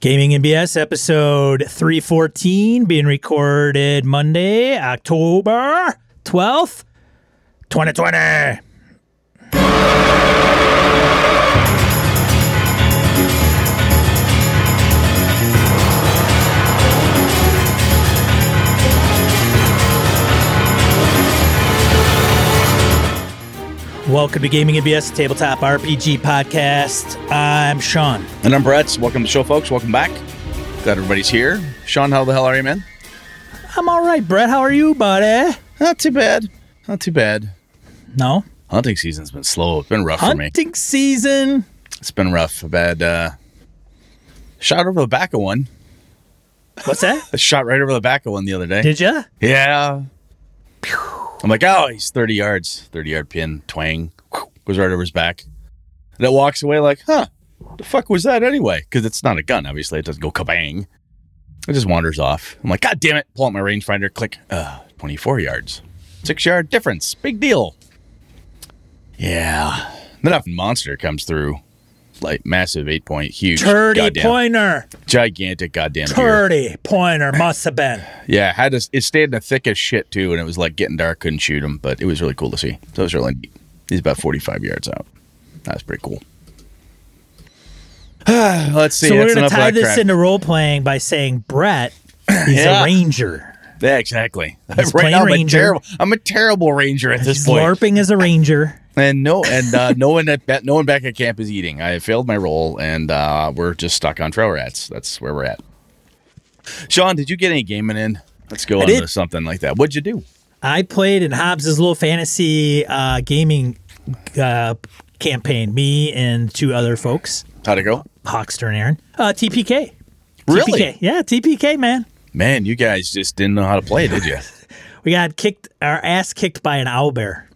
Gaming and BS episode 314 being recorded Monday, October 12th, 2020. Welcome to Gaming and BS Tabletop RPG Podcast. I'm Sean. And I'm Brett. Welcome to the show, folks. Welcome back. Glad everybody's here. Sean, how the hell are you, man? I'm all right, Brett. How are you, buddy? Not too bad. Not too bad. No? Hunting season's been slow. It's been rough for me. Hunting season. It's been rough. A bad uh, shot over the back of one. What's that? I shot right over the back of one the other day. Did ya? yeah. I'm like, oh, he's 30 yards. 30 yard pin, twang, goes right over his back. And it walks away like, huh, what the fuck was that anyway? Because it's not a gun, obviously. It doesn't go kabang. It just wanders off. I'm like, God damn it. Pull out my rangefinder, click, uh, 24 yards. Six yard difference. Big deal. Yeah. Then a monster comes through. Like massive eight point, huge, 30 goddamn, pointer. gigantic, goddamn. 30 pointer must have been. Yeah, had to, it stayed in the thick as shit too, and it was like getting dark. Couldn't shoot him, but it was really cool to see. So it was really neat. He's about forty-five yards out. That's pretty cool. Let's see. so we're to tie this crap. into role playing by saying Brett is Yeah. a ranger. Yeah, exactly. He's right playing now, I'm a ranger. terrible. I'm a terrible ranger at this He's point. LARPing as a ranger. And no, and uh, no one at no one back at camp is eating. I failed my role, and uh, we're just stuck on trail rats. That's where we're at. Sean, did you get any gaming in? Let's go on to something like that. What'd you do? I played in Hobbs's little fantasy uh, gaming uh, campaign. Me and two other folks, How'd it go? Hawkster and Aaron. Uh, TPK. Really? TPK. Yeah, TPK, man. Man, you guys just didn't know how to play, did you? We got kicked, our ass kicked by an owl bear.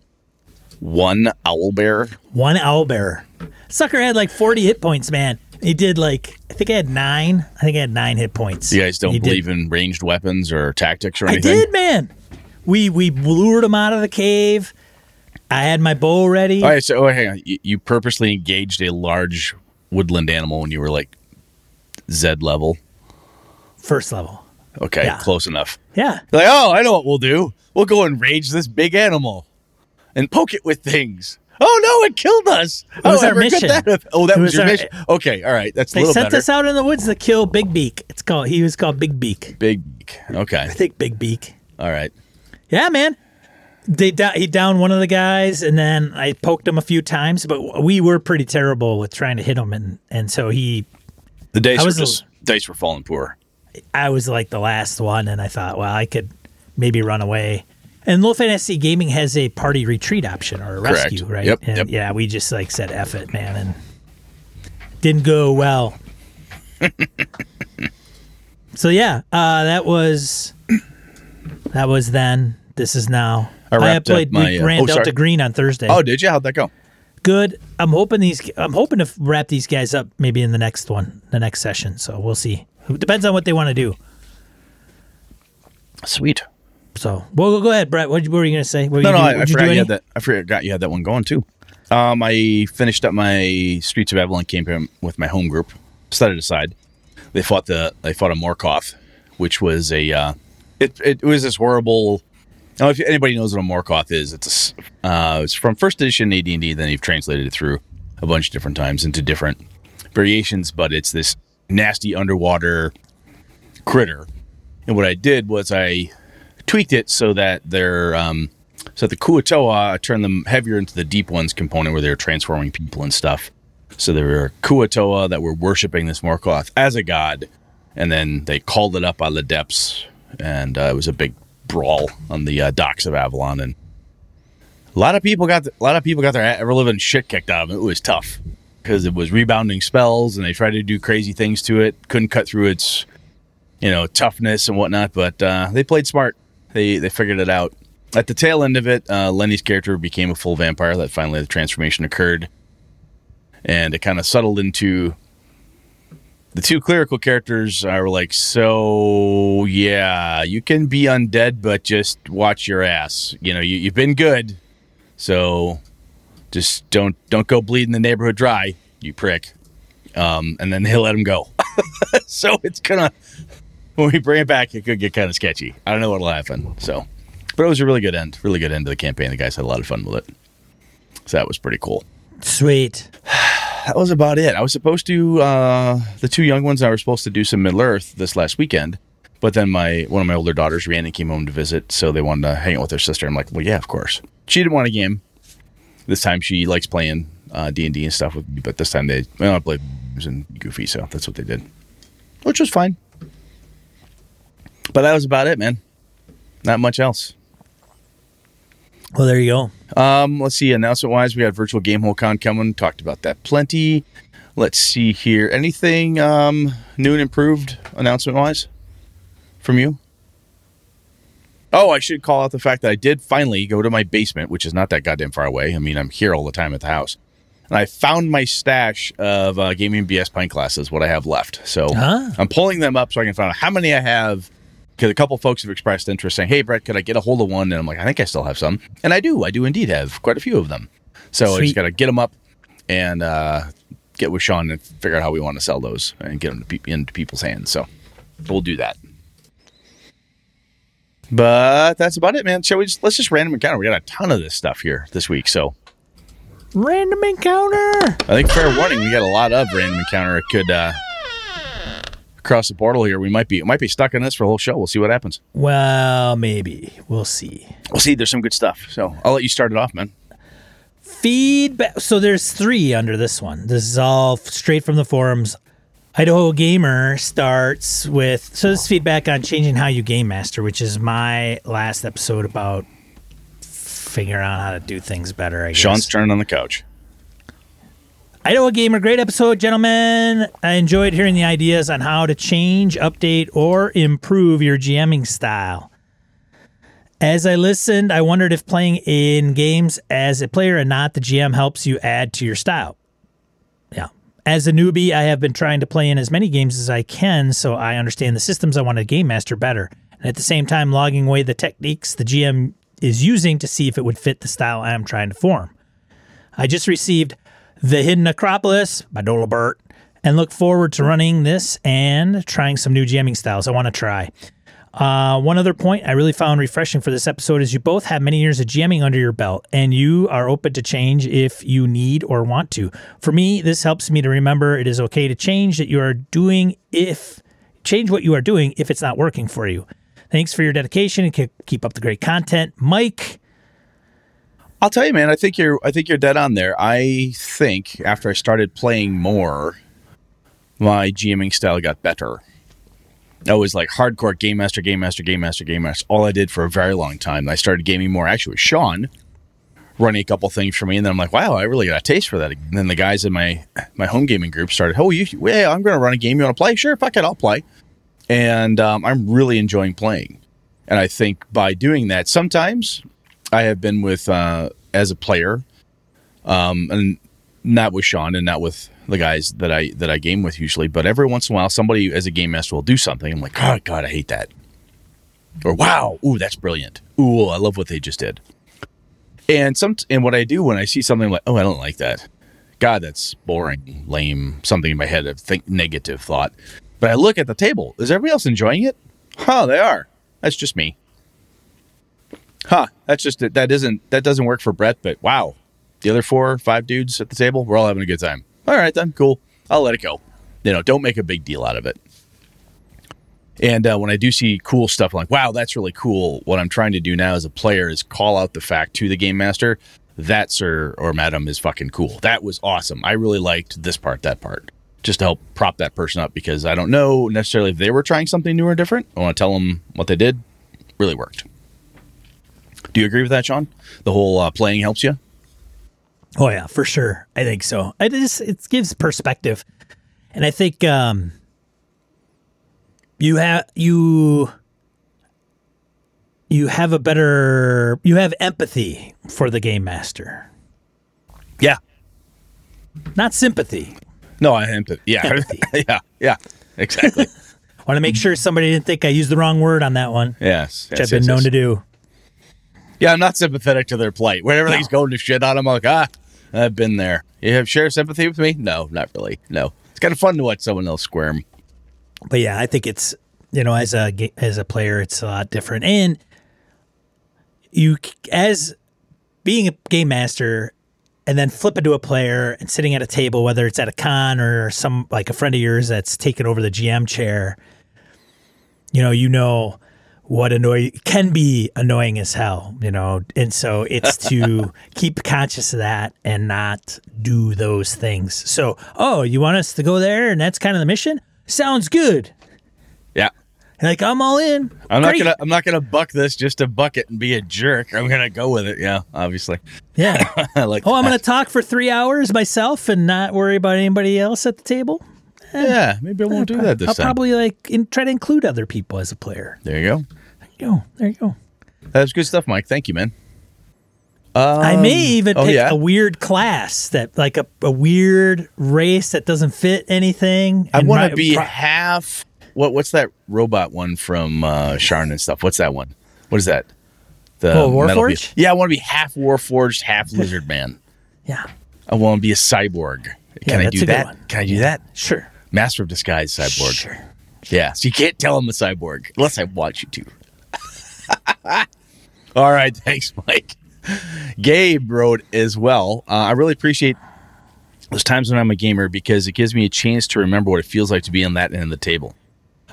One owl bear. One owl bear. Sucker had like 40 hit points, man. He did like, I think I had nine. I think I had nine hit points. You guys don't He did- believe in ranged weapons or tactics or anything. I did, man. We we lured him out of the cave. I had my bow ready. All right, so oh, hang on. You, you purposely engaged a large woodland animal when you were like Z level. First level. Okay, Yeah. close enough. Yeah. Like, oh, I know what we'll do. We'll go and rage this big animal and poke it with things. Oh no, it killed us. It was oh, our ever could mission. that oh, that It was, was your our- mission. Okay, all right, that's a They little sent better. us out in the woods to kill Big Beak. It's called he was called Big Beak. Big. Beak. Okay, I think Big Beak. all right. Yeah, man. They he downed one of the guys, and then I poked him a few times, but we were pretty terrible with trying to hit him, and and so he, The dice were was just dice were falling poor. I was like the last one, and I thought, well, I could maybe run away. And Low Fantasy Gaming has a party retreat option or a Correct. rescue, right? Yep, And yep. yeah, we just like said F it, man, and didn't go well. so yeah, uh, that was that was then. This is now. I I, played my, we uh, ran oh, Delta sorry. Green on Thursday. Oh, did you? How'd that go? good. I'm hoping these. I'm hoping to wrap these guys up maybe in the next one, the next session. So we'll see. It depends on what they want to do. Sweet. So, well, go ahead, Brett. What, what were you going to say? What No, you no, do, I, I what'd you forgot you had that. I forgot you had that one going too. Um, I finished up my Streets of Avalon campaign with my home group. Set it aside. They fought the they fought a Morkoth, which was a uh, it, it was this horrible. I if anybody knows what a Morkoth is. It's a uh, it's from first edition AD and D. Then they've translated it through a bunch of different times into different variations. But it's this nasty underwater critter. And what I did was I tweaked it so that they're um, so the Kuo-toa turned them heavier into the deep ones component where they're transforming people and stuff. So there were Kuo-toa that were worshiping this Morkoth as a god, and then they called it up of the depths, and uh, it was a big brawl on the uh, docks of Avalon, and a lot of people got a lot of people got their ever living shit kicked out of them. It was tough because it was rebounding spells, and they tried to do crazy things to it. Couldn't cut through its you know toughness and whatnot, but uh, they played smart. They they figured it out. At the tail end of it, uh, Lenny's character became a full vampire. That finally the transformation occurred, and it kind of settled into the two clerical characters. are like, so yeah, you can be undead, but just watch your ass. You know, you, you've been good, so just don't don't go bleeding the neighborhood dry, you prick. Um, and then they let him go. so it's gonna when we bring it back, it could get kind of sketchy. I don't know what'll happen. So, but it was a really good end, really good end to the campaign. The guys had a lot of fun with it, so that was pretty cool. Sweet. That was about it. I was supposed to uh, the two young ones. I were supposed to do some Middle Earth this last weekend, but then my one of my older daughters, Rhiannon, came home to visit, so they wanted to hang out with their sister. I'm like, well, yeah, of course. She didn't want a game. This time she likes playing uh, D and D and stuff with me, but this time they well, I played and Goofy, so that's what they did, which was fine. But that was about it, man. Not much else. Well, there you go. Um, let's see. Announcement wise, we got Virtual Game Hole Con coming. Talked about that plenty. Let's see here. Anything um, new and improved announcement wise from you? Oh, I should call out the fact that I did finally go to my basement, which is not that goddamn far away. I mean, I'm here all the time at the house. And I found my stash of uh, Gaming BS pint glasses, what I have left. So Huh? I'm pulling them up so I can find out how many I have. Because a couple folks have expressed interest saying, hey, Brett, could I get a hold of one? And I'm like, I think I still have some. And I do. I do indeed have quite a few of them. So I just got to get them up and uh, get with Sean and figure out how we want to sell those and get them to pe- into people's hands. So we'll do that. But that's about it, man. Shall we just let's just random encounter? We got a ton of this stuff here this week, so Random encounter. I think fair warning, we got a lot of random encounter. It could uh, cross the portal here. We might be might be stuck in this for a whole show. We'll see what happens. Well, maybe we'll see. We'll see. There's some good stuff. So I'll let you start it off, man. Feedback. So there's three under this one. This is all straight from the forums. Idaho Gamer starts with so this is feedback on changing how you game master, which is my last episode about figuring out how to do things better. I guess. Sean's turn on the couch. Idaho Gamer, great episode, gentlemen. I enjoyed hearing the ideas on how to change, update, or improve your GMing style. As I listened, I wondered if playing in games as a player and not the GM helps you add to your style. Yeah. As a newbie, I have been trying to play in as many games as I can so I understand the systems I want to game master better. And at the same time, logging away the techniques the GM is using to see if it would fit the style I am trying to form. I just received The Hidden Acropolis by Dolabert and look forward to running this and trying some new GMing styles I want to try. Uh, one other point I really found refreshing for this episode is you both have many years of GMing under your belt and you are open to change if you need or want to. For me, this helps me to remember it is okay to change that you are doing if change what you are doing if it's not working for you. Thanks for your dedication and keep up the great content. Mike, I'll tell you, man. I think you're. I think you're dead on there. I think after I started playing more, my GMing style got better. I was like hardcore game master, game master, game master, game master. All I did for a very long time. I started gaming more actually with Sean, running a couple things for me, and then I'm like, wow, I really got a taste for that. And then the guys in my my home gaming group started, oh, you, yeah, I'm going to run a game. You want to play? Sure, fuck it, I'll play. And um, I'm really enjoying playing. And I think by doing that, sometimes I have been with uh, as a player, um, and not with Sean and not with the guys that I that I game with usually. But every once in a while, somebody as a game master will do something. I'm like, oh God, I hate that. Or wow, ooh, that's brilliant. Ooh, I love what they just did. And some and what I do when I see something like, oh, I don't like that. God, that's boring, lame. Something in my head, of think negative thought. But I look at the table. Is everybody else enjoying it? Huh, they are. That's just me. Huh, that's just that isn't that doesn't work for Brett, but wow. The other four, five dudes at the table, we're all having a good time. All right then, cool. I'll let it go. You know, don't make a big deal out of it. And uh, when I do see cool stuff, I'm like, wow, that's really cool. What I'm trying to do now as a player is call out the fact to the game master that sir or madam is fucking cool. That was awesome. I really liked this part, that part, just to help prop that person up because I don't know necessarily if they were trying something new or different. I want to tell them what they did. Really worked. Do you agree with that, Sean? The whole uh, playing helps you. Oh yeah, for sure. I think so. It just it gives perspective, and I think um, you have you you have a better you have empathy for the game master, Yeah. not sympathy. No, I am. Yeah. Empathy. yeah. Yeah. Exactly. Want to make sure somebody didn't think I used the wrong word on that one, yes. which yes, I've been yes, known yes. to do. Yeah, I'm not sympathetic to their plight. When everything's going to shit on them, I'm like, ah, I've been there. You have share sympathy with me? No, not really. No. It's kind of fun to watch someone else squirm. but yeah, I think it's you know as a as a player, it's a lot different, and you as being a game master and then flip into a player and sitting at a table, whether it's at a con or some like a friend of yours that's taken over the GM chair, you know, you know what annoy can be annoying as hell, you know, and so it's to keep conscious of that and not do those things. So, oh, you want us to go there, and that's kind of the mission. Sounds good. Yeah. Like I'm all in. I'm Great. not gonna I'm not gonna buck this just to buck it and be a jerk. I'm gonna go with it. Yeah, obviously. Yeah. I like. Oh, I'm going to talk for three hours myself and not worry about anybody else at the table. Yeah, maybe I won't do that this I'll time. probably like in, try to include other people as a player. there you go. There you go. There you go. That's good stuff, Mike. Thank you, man. I may even oh, pick yeah? a weird class that, like a, a weird race that doesn't fit anything. I want to be pro- half. What What's that robot one from uh, Sharn and stuff? What's that one? What is that? The Oh, Warforged? Yeah, I want to be half Warforged, half Lizard Man. yeah, I want to be a cyborg. Can I do that? one. Can I do that? sure. Master of Disguise cyborg. Sure. Yeah, so you can't tell I'm a cyborg unless I want you to. All right, thanks, Mike. Gabe wrote as well. Uh, I really appreciate those times when I'm a gamer because it gives me a chance to remember what it feels like to be on that end of the table.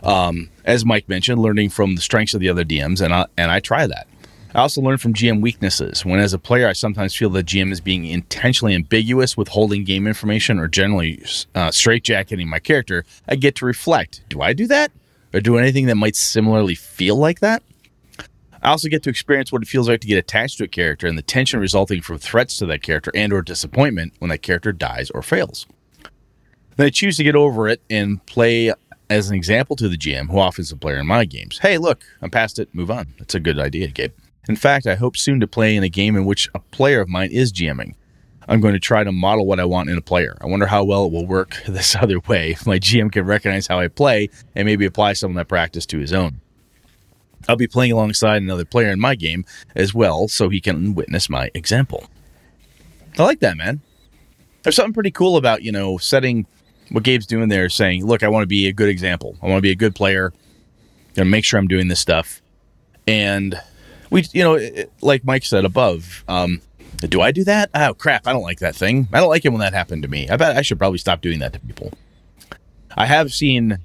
Um, as Mike mentioned, learning from the strengths of the other DMs, and I, and I try that. I also learn from GM weaknesses. When as a player, I sometimes feel that GM is being intentionally ambiguous, withholding game information, or generally uh, straitjacketing my character. I get to reflect: Do I do that, or do anything that might similarly feel like that? I also get to experience what it feels like to get attached to a character and the tension resulting from threats to that character and or disappointment when that character dies or fails. Then I choose to get over it and play as an example to the GM, who often is a player in my games. Hey, look, I'm past it, move on. That's a good idea, Gabe. In fact, I hope soon to play in a game in which a player of mine is GMing. I'm going to try to model what I want in a player. I wonder how well it will work this other way if my GM can recognize how I play and maybe apply some of that practice to his own. I'll be playing alongside another player in my game as well, so he can witness my example. I like that, man. There's something pretty cool about, you know, setting what Gabe's doing there, saying, look, I want to be a good example. I want to be a good player. Gonna make sure I'm doing this stuff. And we, you know, like Mike said above, um, do I do that? Oh, crap. I don't like that thing. I don't like it when that happened to me. I bet I should probably stop doing that to people. I have seen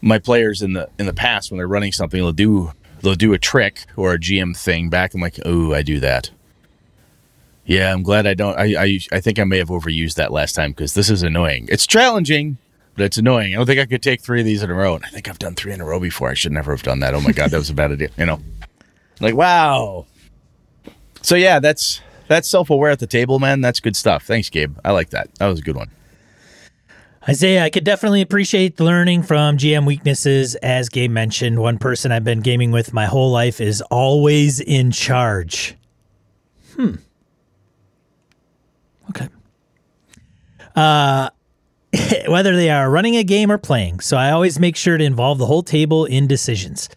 my players in the in the past when they're running something they'll do they'll do a trick or a GM thing back I'm like oh I do that yeah I'm glad I don't I I, I think I may have overused that last time because this is annoying it's challenging but it's annoying I don't think I could take three of these in a row and I think I've done three in a row before I should never have done that oh my god that was a bad idea you know like wow so yeah that's that's self-aware at the table man that's good stuff thanks Gabe I like that that was a good one Isaiah, I could definitely appreciate learning from GM weaknesses. As Gabe mentioned, one person I've been gaming with my whole life is always in charge. Hmm. Okay. Uh, whether they are running a game or playing, so I always make sure to involve the whole table in decisions.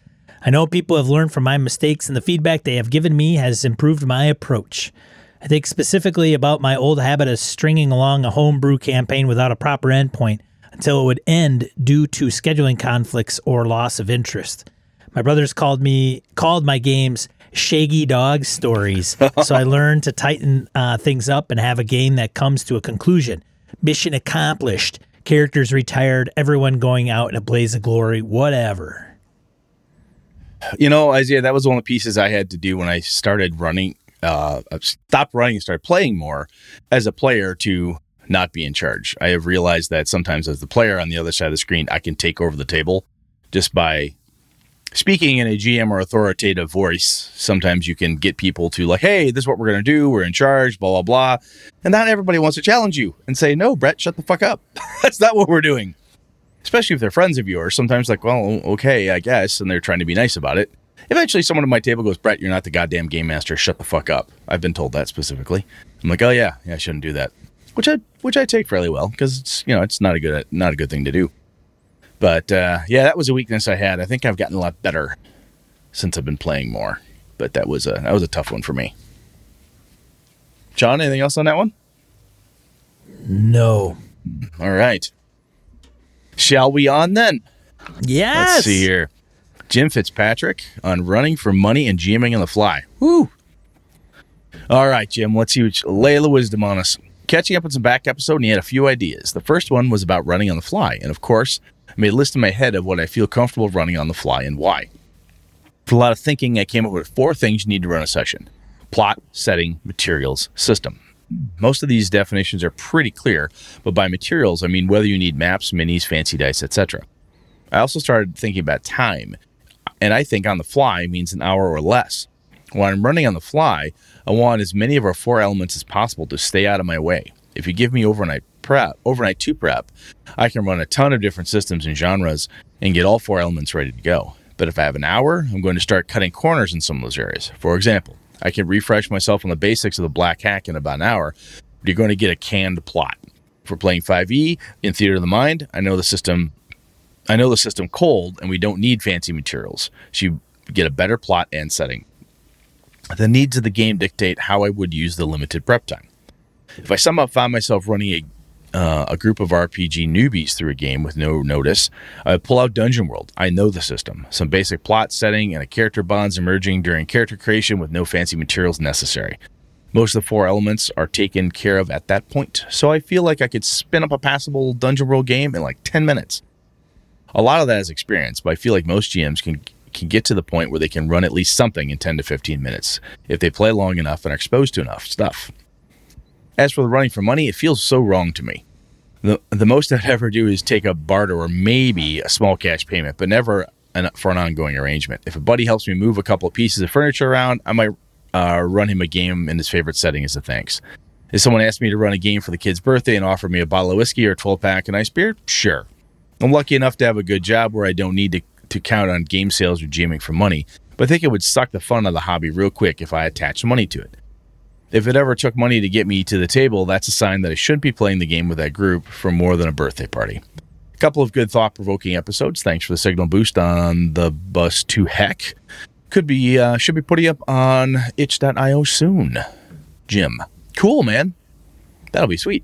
I know people have learned from my mistakes, and the feedback they have given me has improved my approach. I think specifically about my old habit of stringing along a homebrew campaign without a proper endpoint until it would end due to scheduling conflicts or loss of interest. My brothers called me called my games shaggy dog stories, so I learned to tighten uh, things up and have a game that comes to a conclusion. Mission accomplished. Characters retired. Everyone going out in a blaze of glory. Whatever. You know, Isaiah, that was one of the pieces I had to do when I started running, uh, stopped running and started playing more as a player to not be in charge. I have realized that sometimes as the player on the other side of the screen, I can take over the table just by speaking in a GM or authoritative voice. Sometimes you can get people to like, hey, this is what we're going to do. We're in charge, blah, blah, blah. And not everybody wants to challenge you and say, no, Brett, shut the fuck up. That's not what we're doing especially if they're friends of yours, sometimes like, well, okay, I guess, and they're trying to be nice about it. Eventually, someone at my table goes, Brett, you're not the goddamn game master. Shut the fuck up. I've been told that specifically. I'm like, oh yeah, yeah, I shouldn't do that, which I which I take fairly well because it's you know it's not a good not a good thing to do. But uh, yeah, that was a weakness I had. I think I've gotten a lot better since I've been playing more. But that was a that was a tough one for me. John, anything else on that one? No. All right. Shall we on then? Yes. Let's see here. Jim Fitzpatrick on running for money and GMing on the fly. Woo. All right, Jim, let's see what lay of the wisdom on us. Catching up on some back episode, and he had a few ideas. The first one was about running on the fly, and of course, I made a list in my head of what I feel comfortable running on the fly and why. For a lot of thinking, I came up with four things you need to run a session plot, setting, materials, system. Most of these definitions are pretty clear, but by materials, I mean whether you need maps, minis, fancy dice, etc. I also started thinking about time, and I think on the fly means an hour or less. When I'm running on the fly, I want as many of our four elements as possible to stay out of my way. If you give me overnight prep, overnight two prep, I can run a ton of different systems and genres and get all four elements ready to go. But if I have an hour, I'm going to start cutting corners in some of those areas. For example, I can refresh myself on the basics of the Black Hack in about an hour, you're going to get a canned plot. If we're playing 5e in Theater of the Mind, I know the system I know the system cold and we don't need fancy materials. So you get a better plot and setting. The needs of the game dictate how I would use the limited prep time. If I somehow found myself running a uh, a group of RPG newbies through a game with no notice, I pull out Dungeon World. I know the system, some basic plot setting, and a character bonds emerging during character creation with no fancy materials necessary. Most of the four elements are taken care of at that point, so I feel like I could spin up a passable Dungeon World game in like 10 minutes. A lot of that is experience, but I feel like most GMs can can get to the point where they can run at least something in 10 to 15 minutes if they play long enough and are exposed to enough stuff. As for the running for money, it feels so wrong to me. The, the most I'd ever do is take a barter or maybe a small cash payment, but never an, for an ongoing arrangement. If a buddy helps me move a couple of pieces of furniture around, I might uh, run him a game in his favorite setting as a thanks. If someone asked me to run a game for the kid's birthday and offered me a bottle of whiskey or a 12 pack of nice beer, sure. I'm lucky enough to have a good job where I don't need to to count on game sales or GMing for money, but I think it would suck the fun out of the hobby real quick if I attached money to it. If it ever took money to get me to the table, that's a sign that I shouldn't be playing the game with that group for more than a birthday party. A couple of good thought provoking episodes. Thanks for the signal boost on the bus to heck. Could be, uh, should be putting up on itch.io soon. Jim. Cool, man. That'll be sweet.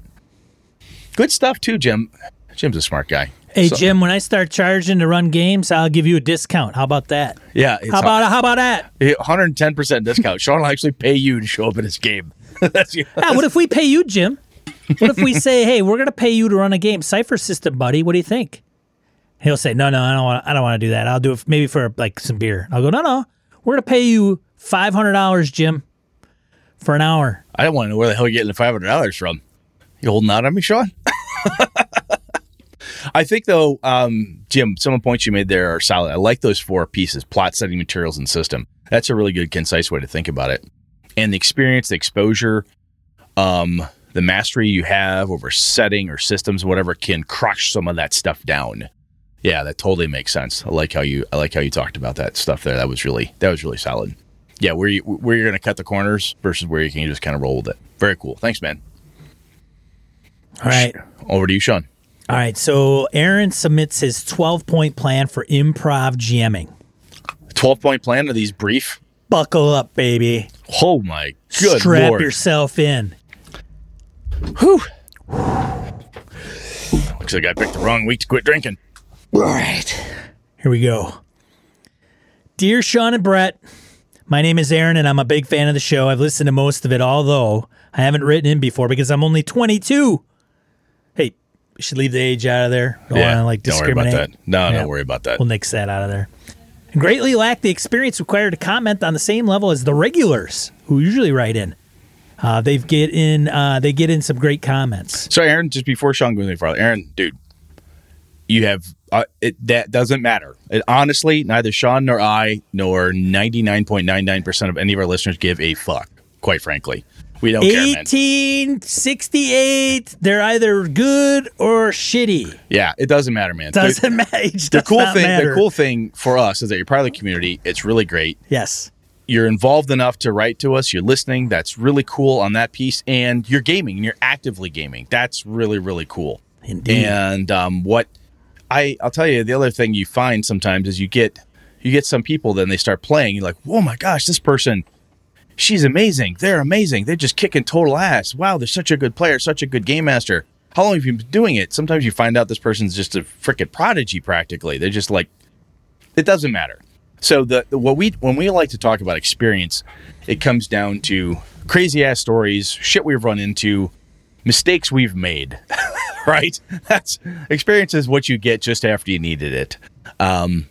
Good stuff, too, Jim. Jim's a smart guy. Hey So- Jim, when I start charging to run games, I'll give you a discount. How about that? Yeah, it's How about how about that? 110% discount. Sean will actually pay you to show up at his game. That's Ah, what if we pay you, Jim? What if we say, "Hey, we're gonna pay you to run a game, Cipher System, buddy? What do you think?" He'll say, "No, no, I don't want. I don't want to do that. I'll do it maybe for like some beer." I'll go, "No, no, we're gonna pay you five hundred dollars, Jim, for an hour." I don't want to know where the hell you're getting the five hundred dollars from. You holding out on me, Sean? I think though, um, Jim, some of the points you made there are solid. I like those four pieces: plot, setting, materials, and system. That's a really good, concise way to think about it. And the experience, the exposure, um, the mastery you have over setting or systems, whatever, can crush some of that stuff down. Yeah, that totally makes sense. I like how you I like how you talked about that stuff there. That was really that was really solid. Yeah, where you where you're going to cut the corners versus where you can just kind of roll with it. Very cool. Thanks, man. All right. Over to you, Sean. All right. So Aaron submits his 12 point plan for improv GMing. 12 point plan. Are these brief? Buckle up, baby. Oh my good Strap lord. yourself in. Whew. Looks like I picked the wrong week to quit drinking. All right. Here we go. Dear Sean and Brett, my name is Aaron and I'm a big fan of the show. I've listened to most of it, although I haven't written in before because I'm only 22. We should leave the age out of there. Don't wanna, like don't worry about that. No, Yeah. don't worry about that. We'll nix that out of there. Greatly lack the experience required to comment on the same level as the regulars who usually write in. Uh, they've get in. Uh, they get in some great comments. So, Aaron, just before Sean goes any farther, Aaron, dude, you have uh, it. That doesn't matter. It, honestly, neither Sean nor I nor ninety nine point nine nine percent of any of our listeners give a fuck. Quite frankly, we don't care, man. 1868. They're either good or shitty. Yeah, it doesn't matter, man. The- Doesn't matter. Age the cool thing matter. the cool thing for us is that you're part of the community it's really great Yes. you're involved enough to write to us you're listening that's really cool on that piece and you're gaming and you're actively gaming that's really really cool Indeed. and um, what i i'll tell you the other thing you find sometimes is you get you get some people then they start playing you're like oh my gosh this person she's amazing they're amazing they're just kicking total ass wow they're such a good player such a good game master how long have you been doing it? Sometimes you find out this person's just a freaking prodigy. Practically, they're just like, it doesn't matter. So the, the what we when we like to talk about experience, it comes down to crazy ass stories, shit we've run into, mistakes we've made. right? That's experience is what you get just after you needed it. Um,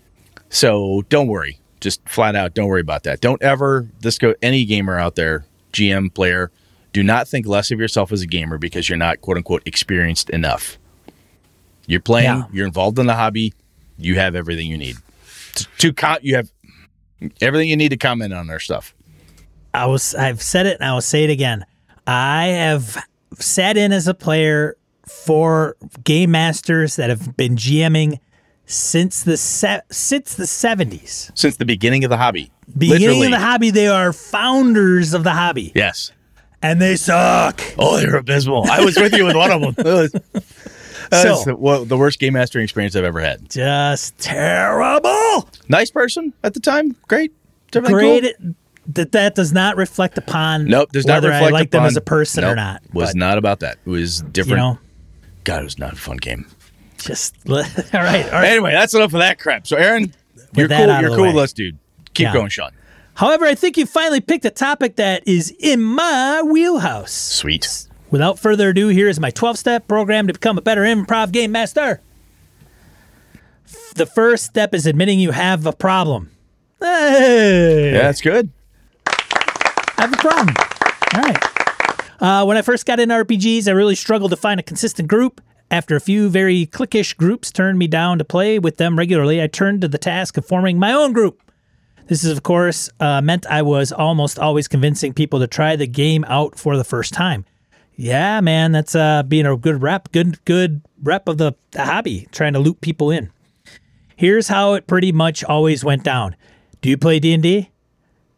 so don't worry. Just flat out, don't worry about that. Don't ever this go any gamer out there, GM player, do not think less of yourself as a gamer because you're not quote unquote experienced enough. You're playing, Yeah. you're involved in the hobby, you have everything you need. To, to co- you have everything you need to comment on our stuff. I was I've said it and I will say it again. I have sat in as a player for game masters that have been GMing since the se- since the 70s. Since the beginning of the hobby. Beginning Literally. of the hobby, they are founders of the hobby Yes. and they suck. Oh, they're abysmal. I was with you with one of them. That was, that So- the, the worst game mastering experience I've ever had. Just terrible. Nice person at the time. Great. Great cool? that that does not reflect upon Nope. Does not whether reflect I like them as a person or not. Was But, not about that. It was you different. know, God, it was not a fun game. Just all right, all right. Anyway, that's enough of that crap. So, Aaron, you're cool. You're cool way. with us, dude. Keep Yeah. going, Sean. However, I think you finally picked a topic that is in my wheelhouse. Sweet. Without further ado, here is my 12 step program to become a better improv game master. The first step is admitting you have a problem. Hey, Yeah, that's good. I have a problem. All right. Uh, when I first got into RPGs, I really struggled to find a consistent group. After a few very cliquish groups turned me down to play with them regularly, I turned to the task of forming my own group. This is, of course, uh, meant I was almost always convincing people to try the game out for the first time. Yeah, man, that's uh, being a good rep, good good rep of the, the hobby, trying to loop people in. Here's how it pretty much always went down. Do you play D and D?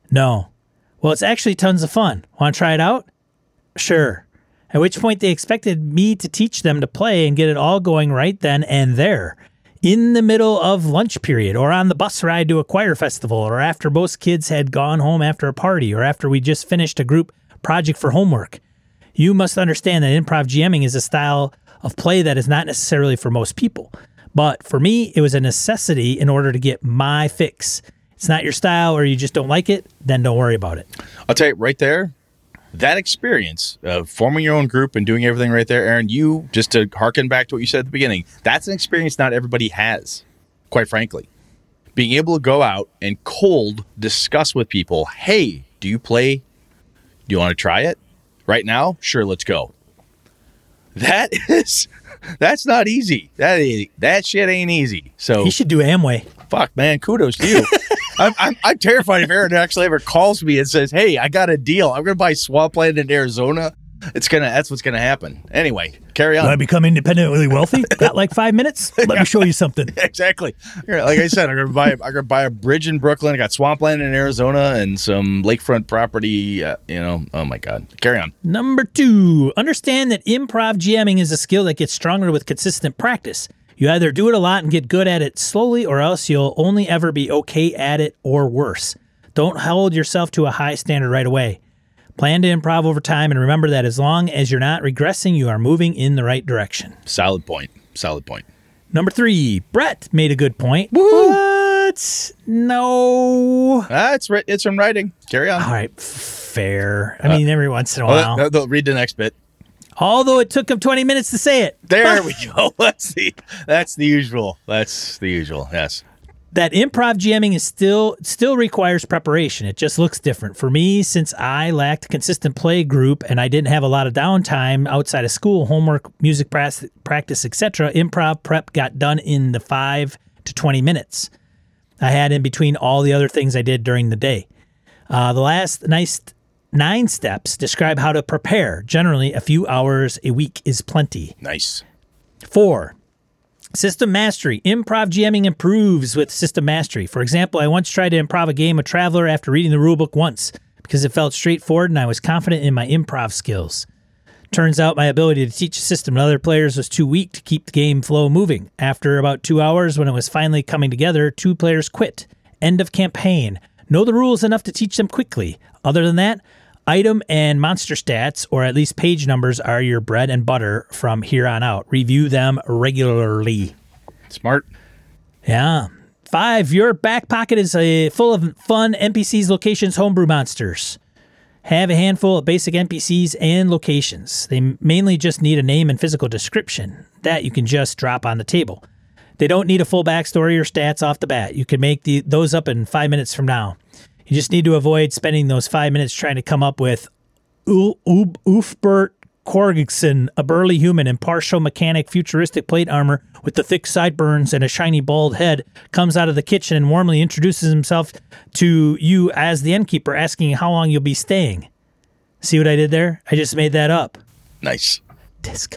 No. Well, it's actually tons of fun. Want to try it out? Sure. At which point they expected me to teach them to play and get it all going right then and there. In the middle of lunch period, or on the bus ride to a choir festival, or after most kids had gone home after a party, or after we just finished a group project for homework. You must understand that improv GMing is a style of play that is not necessarily for most people. But for me, it was a necessity in order to get my fix. It's not your style or you just don't like it, then don't worry about it. I'll tell you right there, that experience of forming your own group and doing everything right there, Aaron, you, just to harken back to what you said at the beginning, that's an experience not everybody has, quite frankly. Being able to go out and cold discuss with people, hey, do you play? Do you want to try it? Right now? Sure, let's go. That is, that's not easy. That is, that shit ain't easy. So You should do Amway. fuck, man, kudos to you. I'm, I'm, I'm terrified if Aaron actually ever calls me and says, "Hey, I got a deal. I'm going to buy swampland in Arizona." It's gonna. That's what's gonna happen. Anyway, carry on. Want to become independently wealthy? Got like five minutes? Let me show you something. exactly. Like I said, I'm gonna buy. I'm gonna buy a bridge in Brooklyn. I got swampland in Arizona and some lakefront property. Uh, you know. Oh my God. Carry on. Number two, understand that improv GMing is a skill that gets stronger with consistent practice. You either do it a lot and get good at it slowly, or else you'll only ever be okay at it or worse. Don't hold yourself to a high standard right away. Plan to improv over time and remember that as long as you're not regressing, you are moving in the right direction. Solid point. Solid point. Number three, Brett made a good point. What? No. Ah, it's ri- it's from writing. Carry on. All right, fair. I mean, every once in a while. they'll read the next bit. Although it took him 20 minutes to say it. There we go. That's the that's the usual. That's the usual. Yes. that improv GMing is still still requires preparation. It just looks different. For me, since I lacked a consistent play group and I didn't have a lot of downtime outside of school, homework, music practice, etc., improv prep got done in the 5 to 20 minutes. I had in between all the other things I did during the day. Uh, the last nice nine steps describe how to prepare. Generally, a few hours a week is plenty. Nice. Four, system mastery. Improv GMing improves with system mastery. For example, I once tried to improv a game of Traveller after reading the rulebook once because it felt straightforward and I was confident in my improv skills. Turns out my ability to teach a system to other players was too weak to keep the game flow moving. After about two hours, when it was finally coming together, two players quit. End of campaign. Know the rules enough to teach them quickly. Other than that, Item and monster stats, or at least page numbers, are your bread and butter from here on out. Review them regularly. Smart. Yeah. Five, your back pocket is uh, full of fun NPCs, locations, homebrew monsters. Have a handful of basic NPCs and locations. They mainly just need a name and physical description. That you can just drop on the table. They don't need a full backstory or stats off the bat. You can make the, those up in five minutes from now. You just need to avoid spending those five minutes trying to come up with Ub- Korgson, a burly human in partial mechanic futuristic plate armor with the thick sideburns and a shiny bald head, comes out of the kitchen and warmly introduces himself to you as the innkeeper, asking how long you'll be staying. See what I did there? I just made that up. Nice. Disc.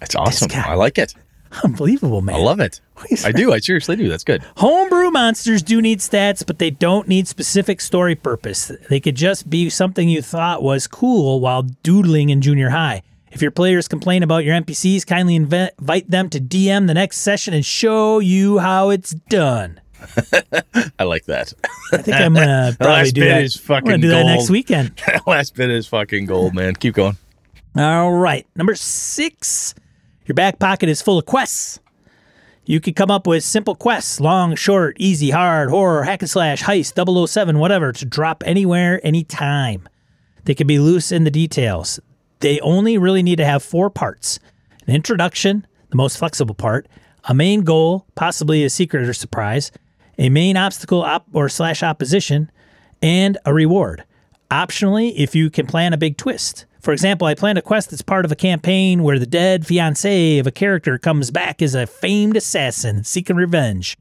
That's awesome. guy. I like it. Unbelievable, man. I love it. He's I do. I seriously do. That's good. Homebrew monsters do need stats, but they don't need specific story purpose. They could just be something you thought was cool while doodling in junior high. If your players complain about your NPCs, kindly inve- invite them to DM the next session and show you how it's done. I like that. I think I'm gonna probably last do bit that. is I'm gonna do that next weekend. that last bit is fucking gold, man. Keep going. All right. Number six, your back pocket is full of quests. You could come up with simple quests long, short, easy, hard, horror, hack and slash, heist, 007, whatever, to drop anywhere, anytime. They can be loose in the details. They only really need to have four parts an introduction, the most flexible part, a main goal, possibly a secret or surprise, a main obstacle op- or slash opposition, and a reward. Optionally, if you can plan a big twist. For example, I planned a quest that's part of a campaign where the dead fiance of a character comes back as a famed assassin seeking revenge.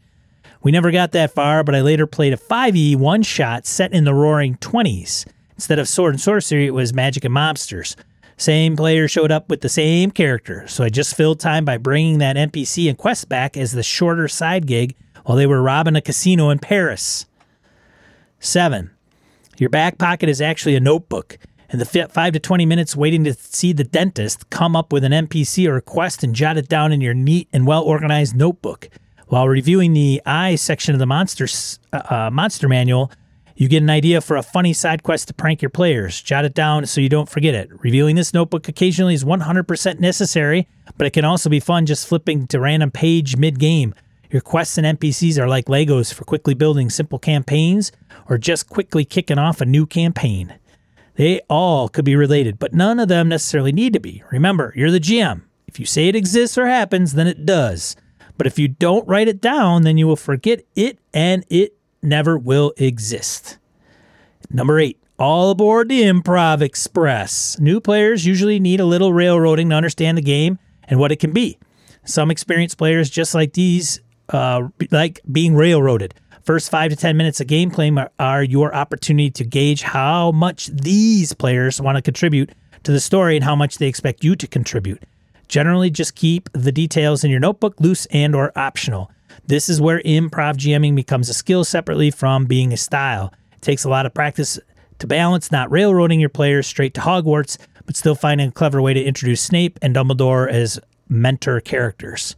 We never got that far, but I later played a 5e one shot set in the roaring 20s. Instead of sword and sorcery, it was magic and mobsters. Same player showed up with the same character, so I just filled time by bringing that NPC and quest back as the shorter side gig while they were robbing a casino in Paris. 7. Your back pocket is actually a notebook. In the 5 to 20 minutes waiting to see the dentist, come up with an NPC or a quest and jot it down in your neat and well organized notebook. While reviewing the I section of the monster, uh, uh, monster manual, you get an idea for a funny side quest to prank your players. Jot it down so you don't forget it. Reviewing this notebook occasionally is 100% necessary, but it can also be fun just flipping to random page mid game. Your quests and NPCs are like Legos for quickly building simple campaigns or just quickly kicking off a new campaign. They all could be related, but none of them necessarily need to be. Remember, you're the GM. If you say it exists or happens, then it does. But if you don't write it down, then you will forget it and it never will exist. Number eight, all aboard the Improv Express. New players usually need a little railroading to understand the game and what it can be. Some experienced players, just like these, uh, like being railroaded. First five to 10 minutes of gameplay are, are your opportunity to gauge how much these players want to contribute to the story and how much they expect you to contribute. Generally, just keep the details in your notebook loose and or optional. This is where improv GMing becomes a skill separately from being a style. It takes a lot of practice to balance not railroading your players straight to Hogwarts, but still finding a clever way to introduce Snape and Dumbledore as mentor characters.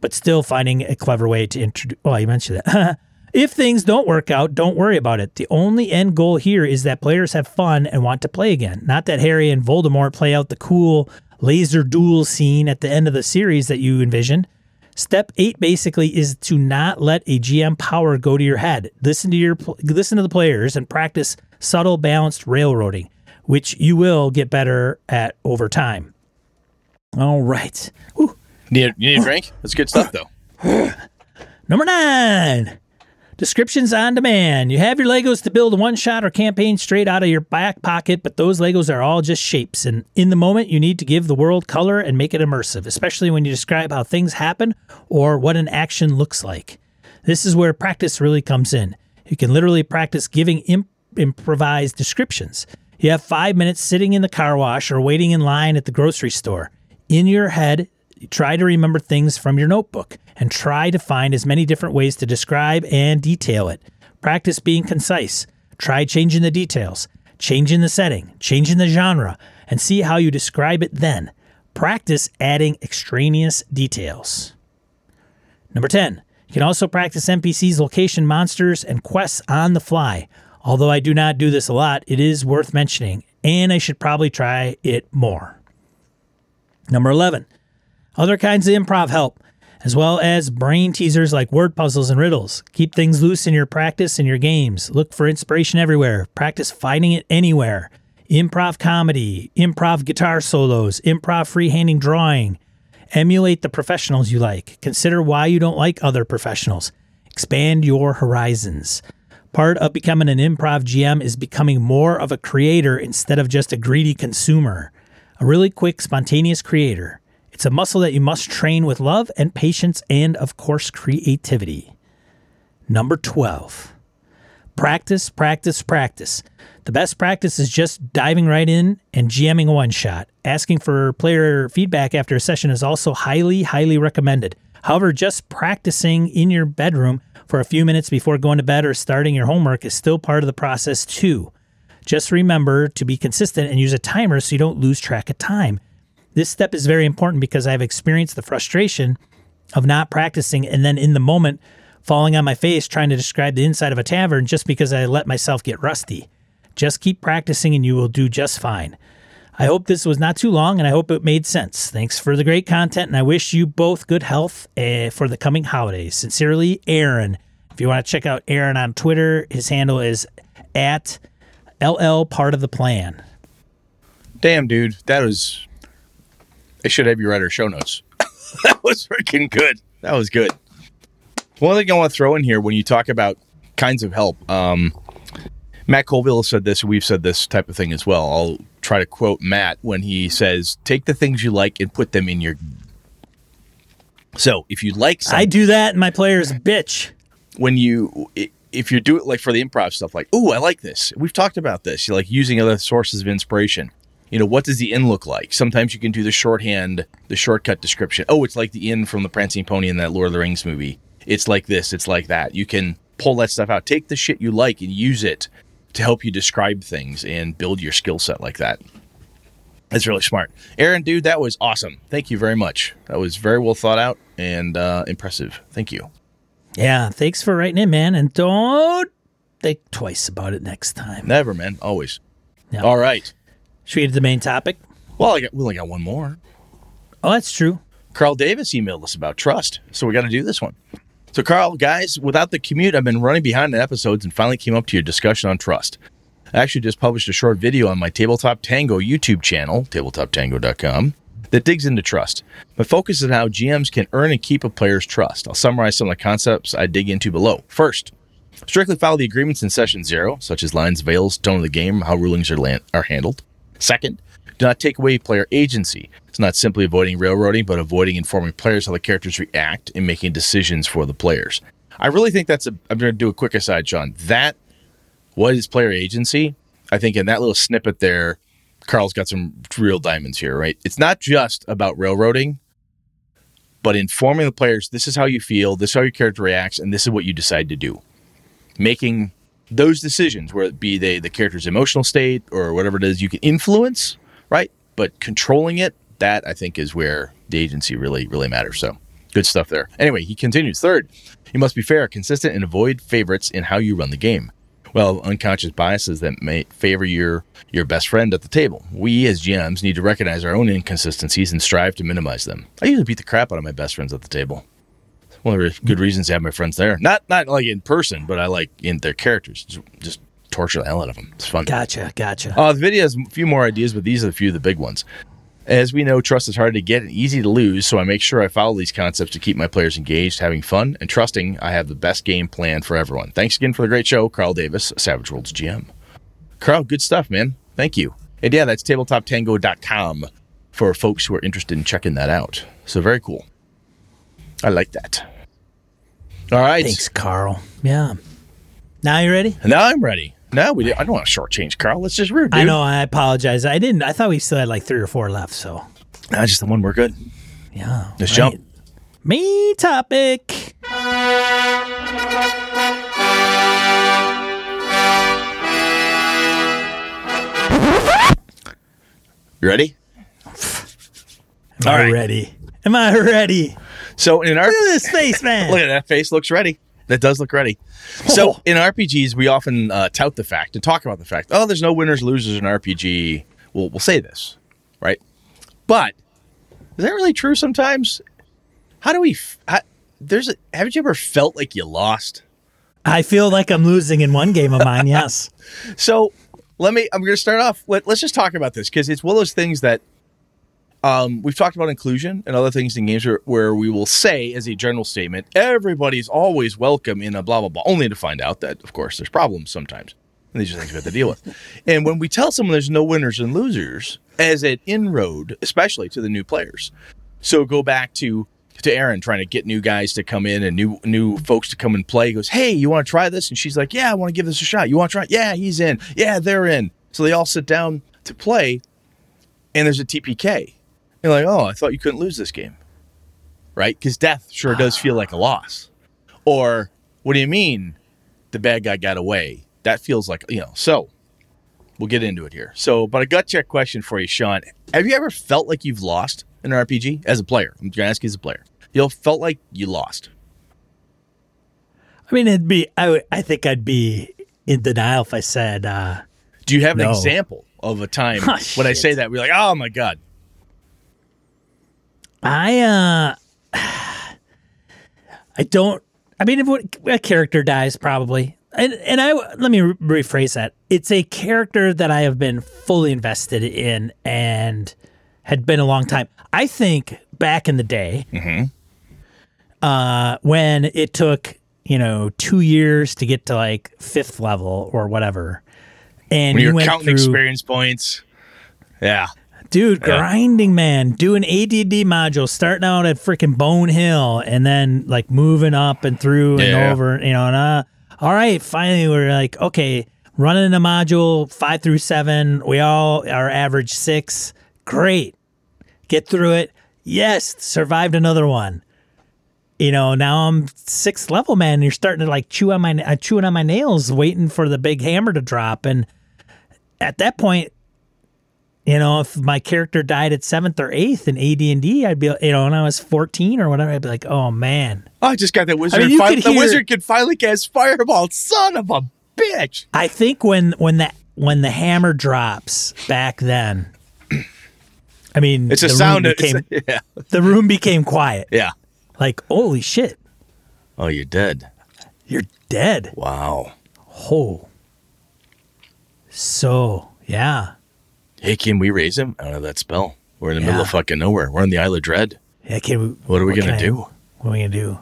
But still finding a clever way to introduce. Well, you mentioned that. if things don't work out, don't worry about it. The only end goal here is that players have fun and want to play again. Not that Harry and Voldemort play out the cool laser duel scene at the end of the series that you envisioned. Step eight basically is to not let a GM power go to your head. Listen to your listen to the players and practice subtle, balanced railroading, which you will get better at over time. All right. Whew. Need you need a drink? That's good stuff, though. Number nine. Descriptions on demand. You have your Legos to build one shot or campaign straight out of your back pocket, but those Legos are all just shapes. And in the moment, you need to give the world color and make it immersive, especially when you describe how things happen or what an action looks like. This is where practice really comes in. You can literally practice giving imp- improvised descriptions. You have five minutes sitting in the car wash or waiting in line at the grocery store. In your head, try to remember things from your notebook and try to find as many different ways to describe and detail it. Practice being concise. Try changing the details, changing the setting, changing the genre, and see how you describe it then. Practice adding extraneous details. Number 10. You can also practice NPCs, location, monsters, and quests on the fly. Although I do not do this a lot, it is worth mentioning. and I should probably try it more. Number 11. Other kinds of improv help, as well as brain teasers like word puzzles and riddles. Keep things loose in your practice and your games. Look for inspiration everywhere. Practice finding it anywhere. Improv comedy, improv guitar solos, improv freehanding drawing. Emulate the professionals you like. Consider why you don't like other professionals. Expand your horizons. Part of becoming an improv GM is becoming more of a creator instead of just a greedy consumer. A really quick, spontaneous creator. It's a muscle that you must train with love and patience and, of course, creativity. Number 12. Practice, practice, practice. The best practice is just diving right in and GMing one shot. Asking for player feedback after a session is also highly, highly recommended. However, just practicing in your bedroom for a few minutes before going to bed or starting your homework is still part of the process, too. Just remember to be consistent and use a timer so you don't lose track of time. This step is very important because I've experienced the frustration of not practicing and then in the moment falling on my face trying to describe the inside of a tavern just because I let myself get rusty. Just keep practicing and you will do just fine. I hope this was not too long and I hope it made sense. Thanks for the great content and I wish you both good health uh, for the coming holidays. Sincerely, Aaron. If you want to check out Aaron on Twitter, his handle is at LL part of the plan. Damn, dude, that was. I should have you write our show notes. that was freaking good. That was good. One thing I want to throw in here when you talk about kinds of help, um, Matt Colville said this. We've said this type of thing as well. I'll try to quote Matt when he says, "Take the things you like and put them in your." So if you like, something, I do that and my player's a bitch. when you i- if you do it like for the improv stuff like oh i like this we've talked about this you like using other sources of inspiration you know what does the inn look like sometimes you can do the shorthand the shortcut description oh it's like the inn from the prancing pony in that lord of the rings movie it's like this it's like that you can pull that stuff out take the shit you like and use it to help you describe things and build your skill set like that that's really smart aaron dude that was awesome thank you very much that was very well thought out and uh, impressive thank you Yeah, thanks for writing it man. And don't think twice about it next time. Never, man. Always. Yeah. All right. Should we get to the main topic? Well, I got, we only got one more. Oh, that's true. Carl Davis emailed us about trust, so we got to do this one. So, Carl, guys, without the commute, I've been running behind in episodes and finally came up to your discussion on trust. I actually just published a short video on my Tabletop Tango YouTube channel, tabletoptango.com, that digs into trust. My focus is on how GMs can earn and keep a player's trust. I'll summarize some of the concepts I dig into below. First, strictly follow the agreements in session zero, such as lines, veils, tone of the game, how rulings are, lan- are handled. Second, do not take away player agency. It's not simply avoiding railroading, but avoiding informing players how the characters react and making decisions for the players. I really think that's a. I'm going to do a quick aside, Sean. That what is player agency? I think in that little snippet there, Carl's got some real diamonds here, right? It's not just about railroading, but informing the players this is how you feel, this is how your character reacts, and this is what you decide to do. Making those decisions, where it be they the character's emotional state or whatever it is, you can influence, right? But controlling it, that I think is where the agency really, really matters. So good stuff there. Anyway, he continues. Third, you must be fair, consistent, and avoid favorites in how you run the game. Well, unconscious biases that may favor your your best friend at the table. We as GMs need to recognize our own inconsistencies and strive to minimize them. I usually beat the crap out of my best friends at the table. One of the good reasons to have my friends there. Not not like in person, but I like in their characters. Just, just torture the hell out of them. It's fun. Gotcha, gotcha. Uh, the video has a few more ideas, but these are a few of the big ones. As we know, trust is hard to get and easy to lose, so I make sure I follow these concepts to keep my players engaged, having fun, and trusting I have the best game plan for everyone. Thanks again for the great show, Carl Davis, Savage Worlds GM. Carl, good stuff, man. Thank you. And yeah, that's tabletoptango.com for folks who are interested in checking that out. So very cool. I like that. All right. Thanks, Carl. Yeah. Now you ready? Now I'm ready. No, we. Did. I don't want to shortchange Carl. Let's just rude. Dude. I know. I apologize. I didn't. I thought we still had like three or four left. So Nah, just the one. We're good. yeah. Let's jump. Me topic. You ready? Am All I right. ready? Am I ready? So in our Look at this face, man. look at that face looks ready. That does look ready. So in RPGs, we often uh, tout the fact and talk about the fact. Oh, there's no winners losers in RPG. We'll we'll say this, right? But is that really true? Sometimes. How do we? f- How, there's a. Haven't you ever felt like you lost? I feel like I'm losing in one game of mine. Yes. So let me. I'm going to start off. Let, let's just talk about this because it's one of those things that um, we've talked about inclusion and other things in games where, where we will say, as a general statement, everybody's always welcome in a blah blah blah, only to find out that, of course, there's problems sometimes. And these are things we have to deal with. And when we tell someone there's no winners and losers, as an inroad, especially to the new players. So go back to to Aaron trying to get new guys to come in and new new folks to come and play. He goes, Hey, you want to try this? And she's like, Yeah, I want to give this a shot. You want to try? it? Yeah, he's in. Yeah, they're in. So they all sit down to play, and there's a TPK. You're like, Oh, I thought you couldn't lose this game. Right? Because death sure does feel like a loss. Or what do you mean the bad guy got away? That feels like you know, so we'll get into it here. So, but a gut check question for you, Sean. Have you ever felt like you've lost in an RPG as a player? I'm gonna ask you as a player. You felt like you lost. I mean, it'd be. I would- I think I'd be in denial if I said. uh Do you have an No. example of a time Oh, when I say that we're like, oh my god, I uh I don't I mean if a character dies probably. And and I let me re- rephrase that. It's a character that I have been fully invested in and had been a long time. I think back in the day uh when it took, you know, 2 years to get to like 5th level or whatever. And when you you're went counting through, experience points. Yeah, Dude, grinding man, doing ADD modules, starting out at freaking Bone Hill and then like moving up and through and Yeah. over, you know, and uh, all right, finally we're like, okay, running a module five through seven. We all are average six. Great. Get through it. Yes, survived another one. You know, now I'm sixth level, man. You're starting to like chew on my uh, chewing on my nails, waiting for the big hammer to drop. And at that point, you know, if my character died at seventh or eighth in AD and D, I'd be, you know, when I was fourteen or whatever, I'd be like, oh man. oh, I just got that wizard. I mean, you fin- the hear- wizard could finally cast fireball. Son of a bitch. I think when when that when the hammer drops back then, I mean, It's a room sound. Became, it's- yeah, the room became quiet. yeah. Like, holy shit, Oh, you're dead. you're dead. Wow. Oh, so yeah, Hey, can we raise him? I don't have that spell. We're in the middle of fucking nowhere. We're in the Isle of Dread. yeah. Can we, What are we can gonna I- do? What are we gonna do?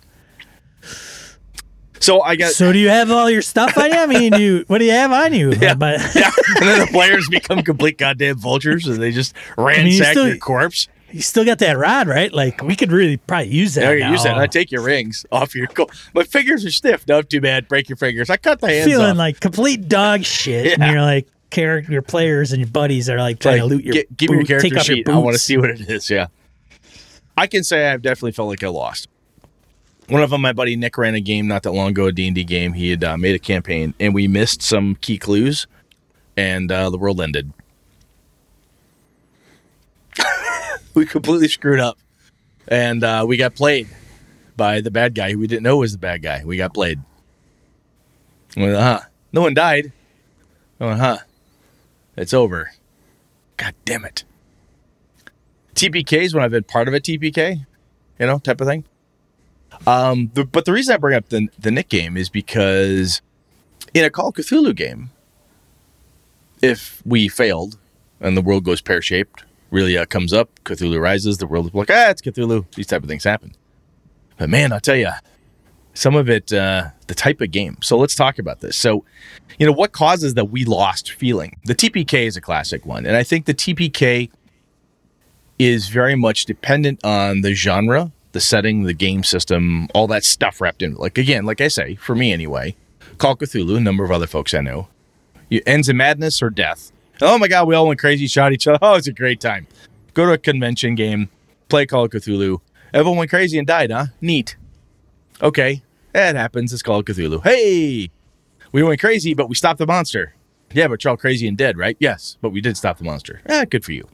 So I got So do you have all your stuff on you? I mean, you what do you have on you? Yeah. But yeah. and then the players become complete goddamn vultures and they just ransack still- your corpse. you still got that rod, right? Like we could really probably use that. You use that. I take your rings off your. Co- My fingers are stiff. No, too bad. Break your fingers. I cut the hands feeling off. like complete dog shit, and you're like character your players and your buddies are like trying Like, to loot your get- give me your character take off your sheet. I want to see what it is. Yeah. I can say I've definitely felt like I lost. One of them, my buddy Nick ran a game not that long ago, a D&D game. He had uh, made a campaign, and we missed some key clues, and uh, the world ended. we completely screwed up, and uh, we got played by the bad guy who we didn't know was the bad guy. We got played. I went, huh? No one died. Went, huh? It's over. God damn it. TPKs when I've been part of a TPK, you know, type of thing. Um, the, but the reason I bring up the the Nick game is because in a Call of Cthulhu game, if we failed and the world goes pear shaped, really uh, comes up, Cthulhu rises, the world is like, ah, it's Cthulhu. These type of things happen. But man, I'll tell you, some of it, uh, the type of game. So let's talk about this. So, you know, what causes that we lost feeling? The TPK is a classic one, and I think the TPK is very much dependent on the genre, the setting, the game system, all that stuff wrapped in. Like again, like I say, for me anyway, Call of Cthulhu, a number of other folks I know, you, ends in madness or death. Oh my god, we all went crazy, shot each other. Oh, it's a great time. Go to a convention game, play Call of Cthulhu. Everyone went crazy and died, huh? Neat. Okay, that happens. It's called Cthulhu. Hey, we went crazy, but we stopped the monster. Yeah, but you're all crazy and dead, right? Yes, but we did stop the monster. Ah, good for you.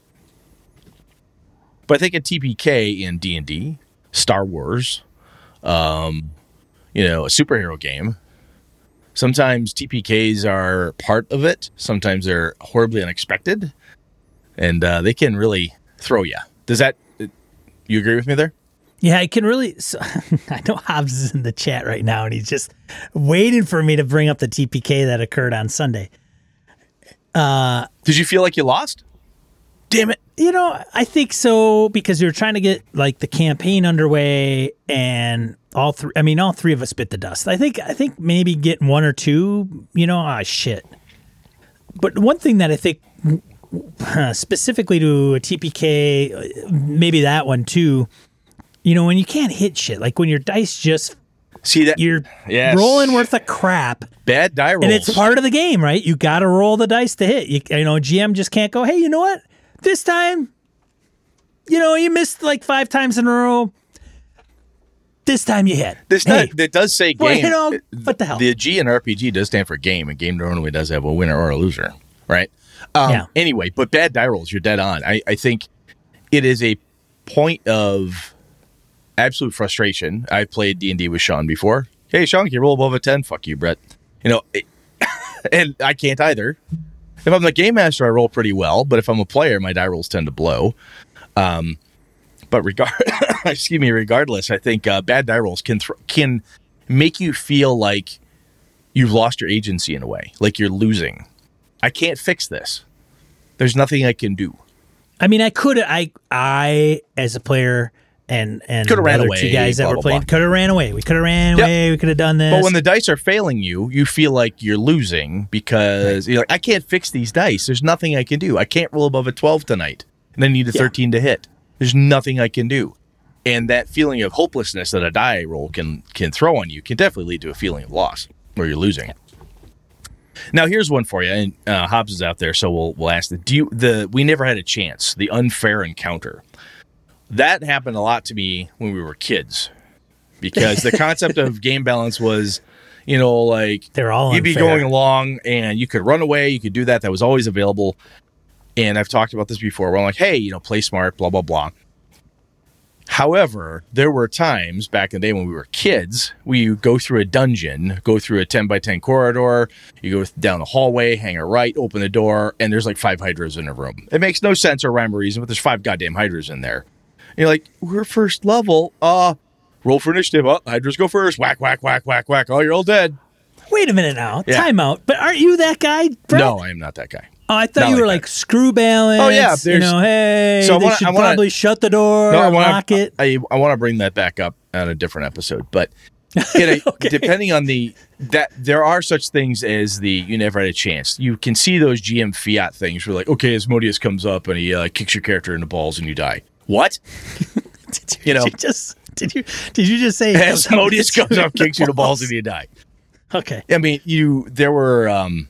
But I think a TPK in D and D, Star Wars, um, you know, a superhero game. Sometimes TPKs are part of it. Sometimes they're horribly unexpected, and uh, they can really throw you. Does that you agree with me there? Yeah, I can really. So, I know Hobbs is in the chat right now, and he's just waiting for me to bring up the TPK that occurred on Sunday. Uh, Did you feel like you lost? Damn it! You know, I think so because you're trying to get like the campaign underway, and all three. I mean, all three of us bit the dust. I think. I think maybe getting one or two. You know, ah, shit. But one thing that I think specifically to a TPK, maybe that one too. You know, when you can't hit shit, like when your dice just See that you're Yes. rolling worth of crap, bad die rolls. and it's part of the game, right? You got to roll the dice to hit. You, you know, GM just can't go. Hey, you know what? This time, you know, you missed like five times in a row. This time you hit. This hey, does, it does say game. well, you know, what the hell? The G in RPG does stand for game, and game normally does have a winner or a loser, right? Um, Yeah. Anyway, but bad die rolls, you're dead on. I, I think it is a point of absolute frustration. I've played D and D with Sean before. Hey, Sean, can you roll above a ten? Fuck you, Brett. You know, it- and I can't either. If I'm the game master, I roll pretty well, but if I'm a player, my die rolls tend to blow. Um, but regard, excuse me, regardless, I think uh, bad die rolls can thr can make you feel like you've lost your agency in a way, like you're losing. I can't fix this. There's nothing I can do. I mean, I could I I as a player and and Coulda ran other away, two guys that blah, were playing could have ran away. We could have ran Yep. away. We could have done this. But when the dice are failing you, you feel like you're losing because you're like, I can't fix these dice. There's nothing I can do. I can't roll above a 12 tonight. And I need a Yeah. 13 to hit. There's nothing I can do. And that feeling of hopelessness that a die roll can can throw on you can definitely lead to a feeling of loss where you're losing. Now here's one for you, and uh, Hobbs is out there, so we'll we'll ask the do you, the we never had a chance the unfair encounter. That happened a lot to me when we were kids, because the concept of game balance was, you know, like They're all you'd be going along and you could run away, you could do that. That was always available. And I've talked about this before. Where I'm like, hey, you know, play smart, blah blah blah. However, there were times back in the day when we were kids, we go through a dungeon, go through a 10 by 10 corridor, you go down a hallway, hang a right, open the door, and there's like five hydras in a room. It makes no sense or rhyme or reason, but there's five goddamn hydras in there. You're like, we're first level. Uh, roll for initiative. Oh, hydras go first. Whack, whack, whack, whack, whack. Oh, you're all dead. Wait a minute now. Yeah. Time out. But aren't you that guy? Brett? No, I am not that guy. Oh, I thought Not you were like like screw balance. Oh, yeah, You know, hey, So I they wanna- should I wanna- probably shut the door, No, I want lock it. I, I want to bring that back up on a different episode, but a, Okay. depending on the that there are such things as the you never had a chance. You can see those GM fiat things where like, okay, Asmodeus comes up and he uh, kicks your character in the balls and you die. What? Did you, you know. did you just did you did you just say Asmodeus comes up, kicks you in the balls, and you die. Okay. I mean, you there were um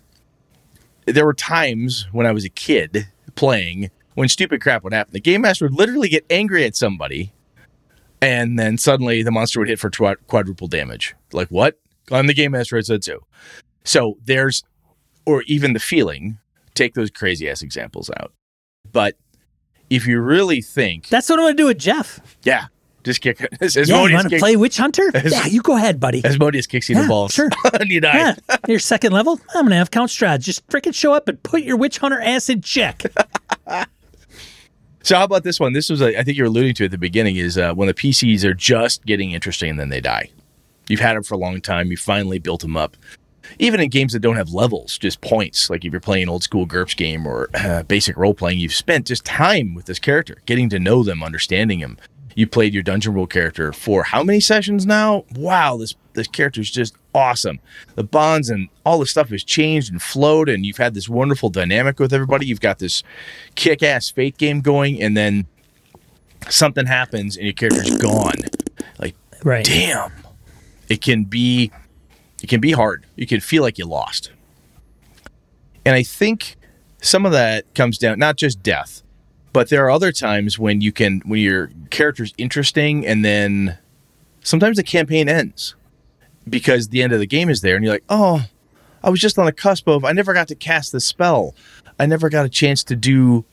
there were times when I was a kid playing when stupid crap would happen. The game master would literally get angry at somebody, and then suddenly the monster would hit for twi- quadruple damage. Like what? I'm the game master. I said so. So there's, or even the feeling. Take those crazy ass examples out, but if you really think, That's what I'm gonna do with Jeff. yeah, just kick. As Yeah, you want to play Witch Hunter? yeah, you go ahead, buddy. Asmodeus kicks you in Yeah, the balls, sure. and you die. Yeah, your second level. I'm gonna have Count Strahd. Just freaking show up and put your Witch Hunter ass in check. So how about this one? This was, a, I think you were alluding to at the beginning, is uh, when the PCs are just getting interesting and then they die. You've had them for a long time. You finally built them up. Even in games that don't have levels, just points. Like if you're playing old school GURPS game or uh, basic role playing, you've spent just time with this character, getting to know them, understanding them. You played your Dungeon World character for how many sessions now? Wow, this this character is just awesome. The bonds and all the stuff has changed and flowed, and you've had this wonderful dynamic with everybody. You've got this kick ass fate game going, and then something happens and your character's gone. Like, right. damn. It can be it can be hard. You can feel like you lost. And I think some of that comes down not just death, but there are other times when you can when your character's interesting and then sometimes the campaign ends because the end of the game is there and you're like, "Oh, I was just on the cusp of I never got to cast the spell. I never got a chance to do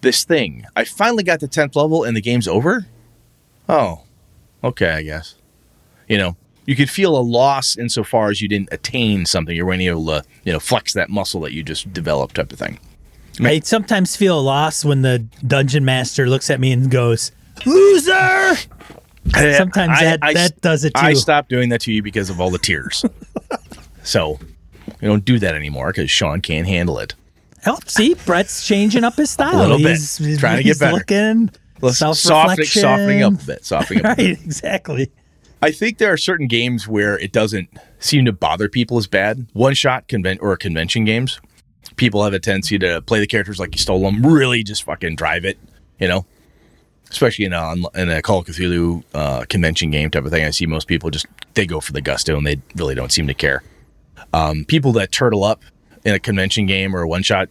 this thing. I finally got to 10th level and the game's over." Oh. Okay, I guess. You know, you could feel a loss insofar as you didn't attain something. You weren't able to, you know, flex that muscle that you just developed, type of thing. I sometimes feel a loss when the dungeon master looks at me and goes, "Loser." Sometimes that- that does it I too. stopped doing that to you because of all the tears. so we don't do that anymore because Sean can't handle it. Oh, see, Brett's changing up his style. A little bit. He's, he's Trying to get he's better. Looking, softening, softening up a bit. Softening up. a bit. Right, exactly. I think there are certain games where it doesn't seem to bother people as bad. One shot convent or convention games, people have a tendency to play the characters like you stole them, really just fucking drive it, you know. Especially in a, in a Call of Cthulhu uh, convention game type of thing, I see most people just they go for the gusto and they really don't seem to care. Um, people that turtle up in a convention game or a one shot,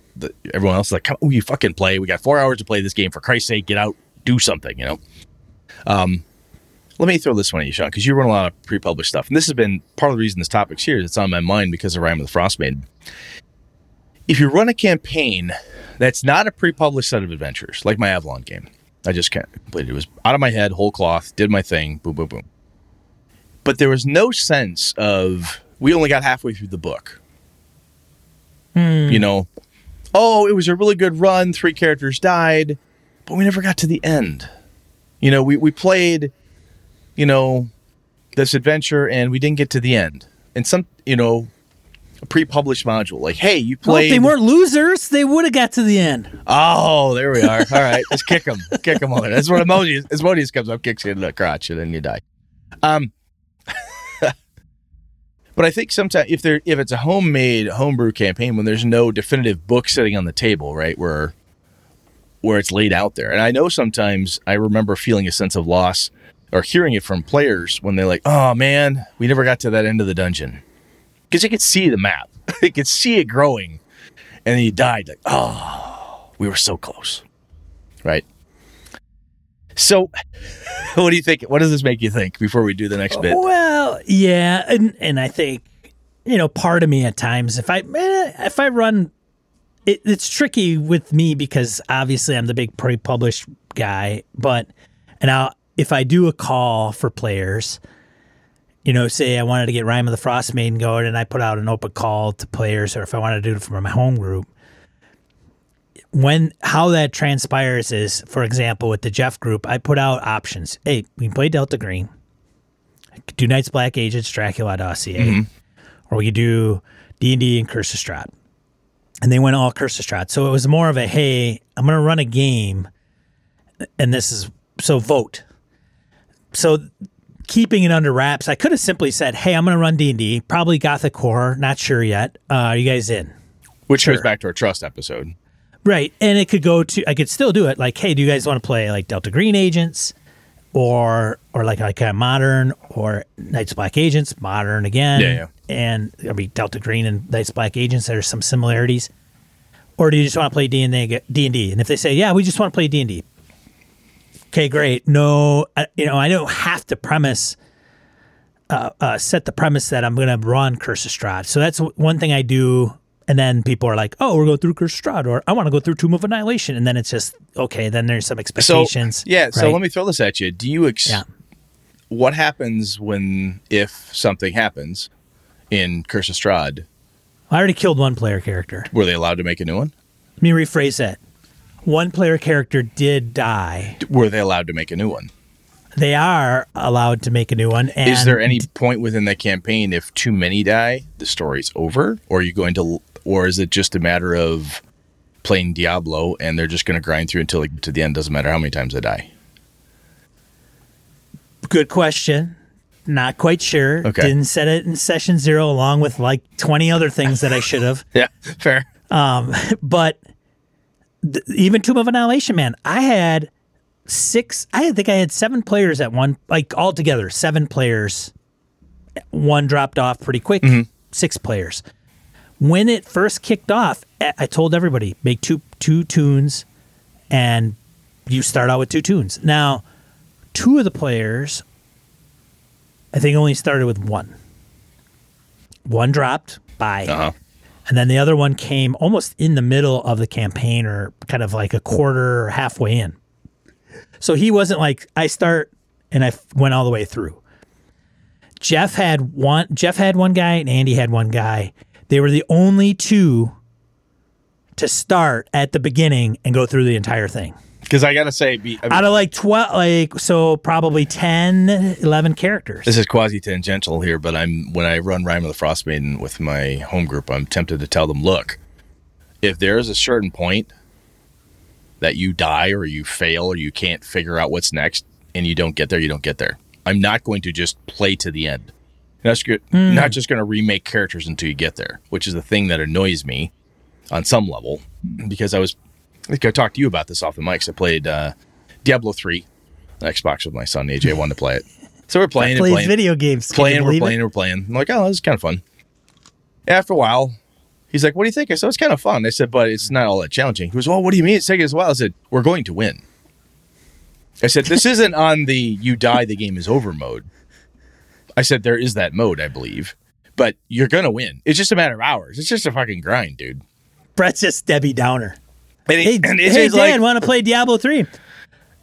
everyone else is like, "Come, on, you fucking play. We got four hours to play this game. For Christ's sake, get out, do something." You know. Um, let me throw this one at you, Sean, because you run a lot of pre-published stuff, and this has been part of the reason this topic's here. is It's on my mind because of Rime of the Frostmaiden. If you run a campaign that's not a pre-published set of adventures, like my Avalon game, I just can't completed. It It was out of my head, whole cloth, did my thing, boom, boom, boom. But there was no sense of we only got halfway through the book. You hmm. know, oh, it was a really good run. Three characters died, but we never got to the end. You know, we, we played, you know, this adventure and we didn't get to the end. And some, you know, a pre-published module like, hey, you Well, if played. they weren't losers, they would have got to the end. oh, there we are. All right, let's kick them, kick them over. That's what Asmodeus. Asmodeus comes up, kicks you in the crotch, and then you die. Um, but I think sometimes if there if it's a homemade homebrew campaign when there's no definitive book sitting on the table, right, where where it's laid out there, and I know sometimes I remember feeling a sense of loss or hearing it from players when they're like, "Oh man, we never got to that end of the dungeon," because you could see the map, you could see it growing, and then you died. Like, oh, we were so close, right? So, what do you think? What does this make you think before we do the next bit? Well, yeah, and and I think you know part of me at times if I eh, if I run, it, it's tricky with me because obviously I'm the big pre-published guy, but and I'll if I do a call for players. You know, say I wanted to get Rime of the Frost Maiden going, and I put out an open call to players, or if I wanted to do it for my home group, when how that transpires is, for example, with the Jeff group, I put out options. Hey, we can play Delta Green, do Night's Black Agents, Dracula Dossier, mm-hmm. or we could do D and D and Curse of Strahd. And they went all Curse of Strahd. So it was more of a hey, I'm going to run a game, and this is so vote. So keeping it under wraps, I could have simply said, hey, I'm going to run D and D, probably Gothic Horror, not sure yet. Uh, are you guys in? Which goes back to our trust episode. Right. And it could go to I could still do it like, hey, do you guys want to play like Delta Green Agents or or like like a modern or Night's Black Agents, modern again. Yeah, yeah. And I mean Delta Green and Night's Black Agents, there's some similarities. Or do you just want to play D and? D and if they say, yeah, we just want to play D and D. Okay, great. No, I, you know, I don't have to premise, uh, uh, set the premise that I'm going to run Curse of Strahd. So that's one thing I do. And then people are like, oh, we're going through Curse of Strahd, or I want to go through Tomb of Annihilation. And then it's just, okay, then there's some So expectations. yeah, so let me throw this at you. Do you ex- Yeah. what happens when if something happens in Curse of Strahd? I already killed one player character. Were they allowed to make a new one? Let me rephrase that. One player character did die. Were they allowed to make a new one? They are allowed to make a new one. And Is there any point within the campaign if too many die, the story's over, or are you going to, or is it just a matter of playing Diablo and they're just going to grind through until they get to the end? Doesn't matter how many times they die. Good question. Not quite sure. Okay. Didn't set it in session zero along with like 20 other things that I should have. Yeah, fair. Um, but th- even Tomb of Annihilation, man, I had six, I think I had seven players at one, like all together, seven players. One dropped off pretty quick, six players. When it first kicked off, I I told everybody make two two toons, and you start out with two toons. Now, two of the players, I think, only started with one. One dropped. Bye. Uh huh. And then the other one came almost in the middle of the campaign or kind of like a quarter or halfway in. So he wasn't like, I start and I went all the way through. Jeff had one. Jeff had one guy, and Andy had one guy. They were the only two to start at the beginning and go through the entire thing. Because I gotta say, be, I mean, Out of like 12, like, so probably 10, 11 characters. this is quasi tangential here, but I'm when I run Rime of the Frost Maiden with my home group, I'm tempted to tell them, look, if there is a certain point that you die or you fail or you can't figure out what's next and you don't get there, you don't get there. I'm not going to just play to the end. That's hmm. good. Not just going to remake characters until you get there, which is the thing that annoys me on some level because I was, I think I talked to you about this off the mics. I played uh, Diablo 3 Xbox with my son. AJ wanted to play it. So we're playing and playing video games. Playing, we're believe it? playing, we're playing. I'm like, oh, this is kind of fun. After a while, he's like, what do you think? I said, it's kind of fun. I said, but it's not all that challenging. He goes, well, what do you mean it's taking us a while? I said, we're going to win. I said, this isn't on the you die, the game is over mode. I said, there is that mode, I believe, but you're going to win. It's just a matter of hours. It's just a fucking grind, dude. Brett's just Debbie Downer. And, he, Hey, and hey Dan, like, want to play Diablo 3?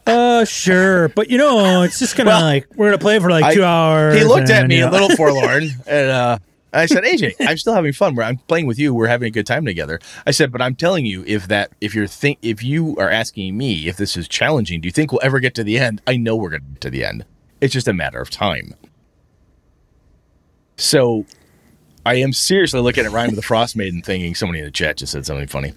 Uh, sure. But, you know, it's just going to, Well, like, we're going to play for like I- two hours. He looked at me you a little forlorn, and uh, I said, "AJ, I'm still having fun. We're, I'm playing with you. We're having a good time together." I said, "But I'm telling you, if that, if you're think, if you are asking me if this is challenging, do you think we'll ever get to the end? I know we're going to get to the end. It's just a matter of time." So, I am seriously looking at Ryan with the Frost Maiden, thinking somebody in the chat just said something funny.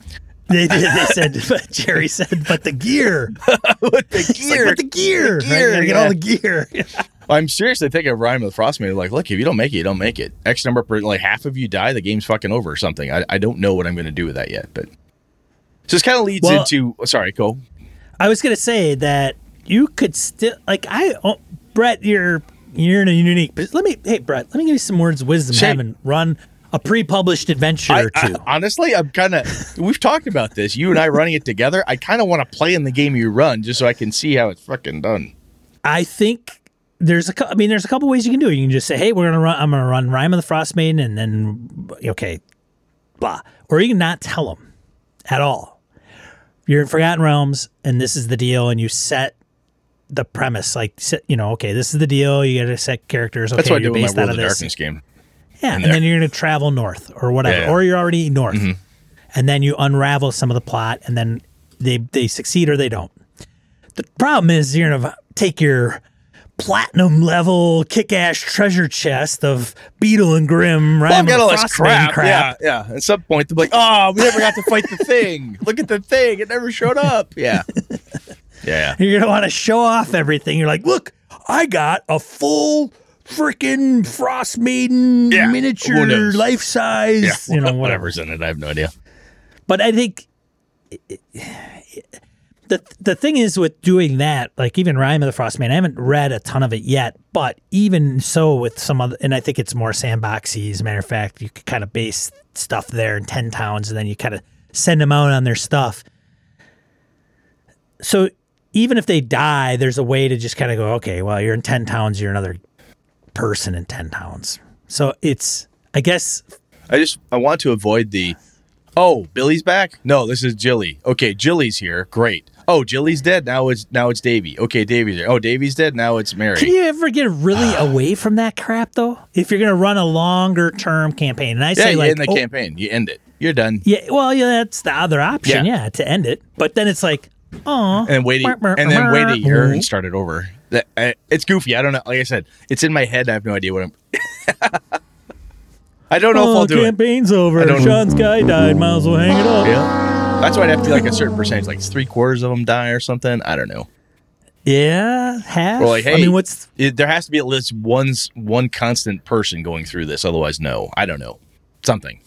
They did. They said, but Jerry said, but the gear. With the It's like, but the gear. The gear, gotta get yeah. all the gear. I'm seriously thinking of Rime of the Frost Maiden. Like, look, if you don't make it, you don't make it. X number, per, like half of you die, the game's fucking over or something. I, I don't know what I'm going to do with that yet, but so this kind of leads Well- into. oh, Sorry, go. I was gonna say that you could still like I oh, Brett, you're you're in a unique. But let me, hey Brett, let me give you some words of wisdom. Shane. Having run a pre-published adventure I, or I- two. honestly, I'm kind of. We've talked about this. You and I running it together. I kind of want to play in the game you run just so I can see how it's fucking done. I think there's a, I mean, there's a couple ways you can do it. You can just say, "Hey, we're gonna run. I'm gonna run Rime of the Frost Maiden," and then okay, blah. Or you can not tell them at all. You're in Forgotten Realms, and this is the deal, and you set the premise, like you know, okay, this is the deal. You got to set characters. Okay, That's what I you're with my World of of this. Darkness game. Yeah, and then you're going to travel north or whatever, Yeah, Mm-hmm. yeah. or you're already north, and then you unravel some of the plot, and then they they succeed or they don't. The problem is you're going to take your platinum level kick-ass treasure chest of Beadle and Grimm, Well, I've got all this Frostmaiden crap. Yeah, yeah. At some point, they're like, "Oh, we never got to fight the thing. Look at the thing; it never showed up." Yeah, yeah. You're going to want to show off everything. You're like, look, I got a full freaking Frost Maiden Yeah, miniature life size, Yeah, you know, whatever's in it, I have no idea. But I think the the thing is with doing that, like even Rime of the Frost Man, I haven't read a ton of it yet, but even so with some other, and I think it's more sandboxy. As a matter of fact, you could kind of base stuff there in ten towns, and then you kind of send them out on their stuff. So even if they die, there's a way to just kind of go, okay, well, you're in ten towns, you're another person in ten towns. So it's, I guess, I just I want to avoid the oh Billy's back. No, this is Jilly. Okay, Jilly's here. Great. Oh, Jilly's dead. Now it's now it's Davy. Okay, Davy's there. Oh, Davy's dead. Now it's Mary. Can you ever get really ah. away from that crap though? If you're going to run a longer term campaign, and I yeah, say you like, end the oh, campaign. You end it. You're done. yeah, well, yeah, that's the other option, Yeah. yeah. to end it. But then it's like, oh, And wait, a, and then wait a year and mm-hmm. start it over. That it's goofy. I don't know. Like I said, it's in my head. I have no idea what I'm. I don't know if Oh, I'll do it. campaign's over. Sean's guy died. Might as well hang it up. Yeah, that's why I'd have to be like a certain percentage, like three quarters of them die or something. I don't know. Yeah, half. Or like, hey, I mean, what's it, there has to be at least one s- one constant person going through this. Otherwise, no. I don't know. Something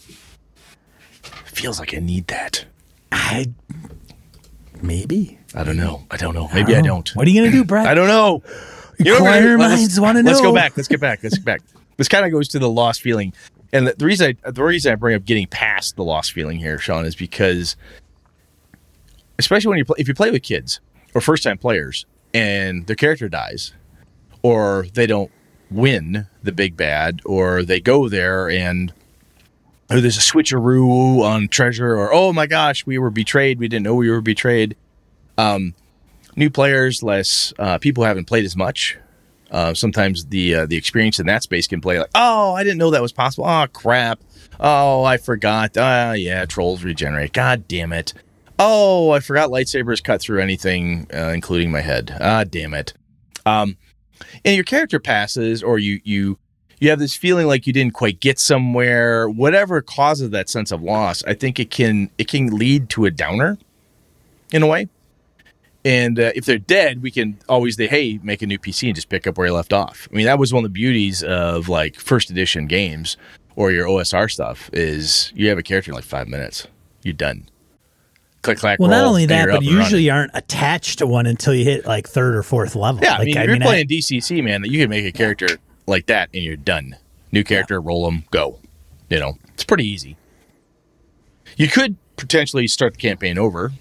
feels like I need that. I maybe I don't know. I don't know. Maybe I don't. What are you gonna do, Brett? I don't know. You know, Inquirer we're gonna- minds wanna know. Let's go back. Let's get back. Let's get back. This kind of goes to the lost feeling, and the, the reason I, the reason I bring up getting past the lost feeling here, Sean, is because, especially when you play, if you play with kids or first time players, and their character dies, or they don't win the big bad, or they go there and or there's a switcheroo on treasure, or oh my gosh, we were betrayed. We didn't know we were betrayed. Um, new players, less uh, people who haven't played as much, Uh, sometimes the uh, the experience in that space can play like, oh, I didn't know that was possible. Oh crap. Oh, I forgot. Ah, yeah, trolls regenerate. God damn it. Oh, I forgot lightsabers cut through anything, uh, including my head. Ah, damn it. Um, and your character passes, or you you you have this feeling like you didn't quite get somewhere. Whatever causes that sense of loss, I think it can it can lead to a downer, in a way. And uh, if they're dead, we can always say, "Hey, make a new PC and just pick up where you left off." I mean, that was one of the beauties of like first edition games or your OSR stuff is you have a character in like five minutes, you're done. Click clack. Well, roll, not only that, but usually running. you aren't attached to one until you hit like third or fourth level. yeah. like, I mean, if I you're mean, I- playing DCC, man, That you can make a character like that and you're done. New character, roll them, go. You know, it's pretty easy. You could potentially start the campaign over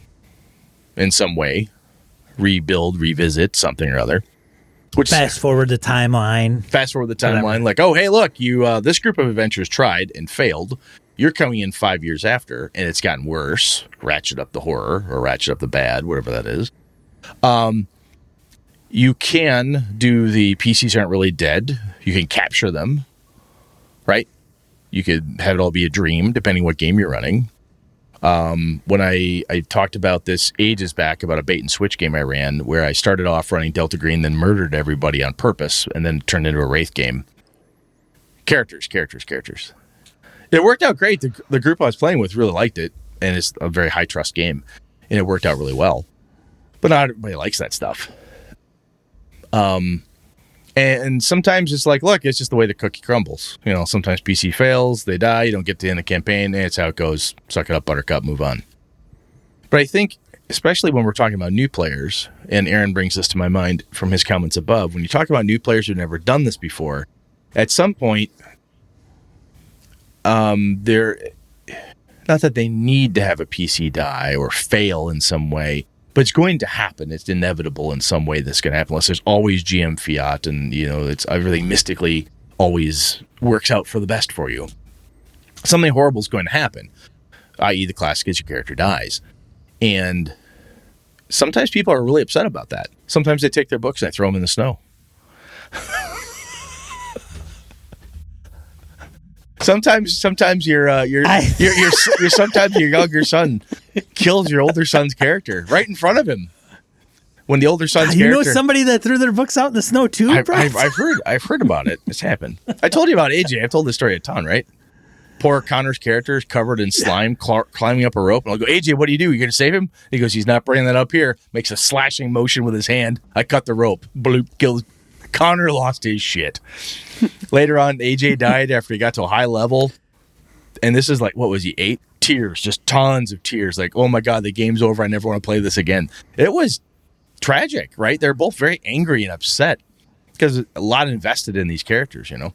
in some way, rebuild, revisit something or other. Which fast forward the timeline. fast forward the timeline, Whatever. like, oh, hey, look, you uh, this group of adventurers tried and failed. You're coming in five years after, and it's gotten worse. Ratchet up the horror or ratchet up the bad, whatever that is. Um, you can do the PCs aren't really dead. You can capture them, right? You could have it all be a dream, depending what game you're running. Um, when I, I talked about this ages back about a bait and switch game I ran where I started off running Delta Green, then murdered everybody on purpose, and then turned into a Wraith game. Characters, characters, characters. It worked out great. The, the group I was playing with really liked it, and it's a very high trust game, and it worked out really well. But not everybody likes that stuff. Um, and sometimes it's like, look, it's just the way the cookie crumbles. You know, sometimes PC fails, they die, you don't get to end the campaign, and it's how it goes. Suck it up, buttercup, move on. But I think, especially when we're talking about new players, and Aaron brings this to my mind from his comments above, when you talk about new players who've never done this before, at some point, um, they're not that they need to have a PC die or fail in some way, but it's going to happen. It's inevitable in some way that's going to happen. Unless there's always GM fiat, and you know, it's everything mystically always works out for the best for you. Something horrible is going to happen, i.e., the classic is your character dies, and sometimes people are really upset about that. Sometimes they take their books and they throw them in the snow. Sometimes, sometimes your uh, your, I- your your your sometimes your younger son kills your older son's character right in front of him. When the older son's Ah, You know somebody that threw their books out in the snow too, I've. I've, I've heard I've heard about it. It's happened. I told you about AJ. I've told this story a ton, right? Poor Connor's character is covered in slime, cl- climbing up a rope, and I'll go, AJ, what do you do? You gonna save him? He goes, he's not bringing that up here. Makes a slashing motion with his hand. I cut the rope. Bloop, kills. Connor lost his shit. Later on, AJ died after he got to a high level, and this is like what was he eight? Tears, just tons of tears. Like, oh my god, the game's over. I never want to play this again. It was tragic, right? They're both very angry and upset because a lot invested in these characters, you know.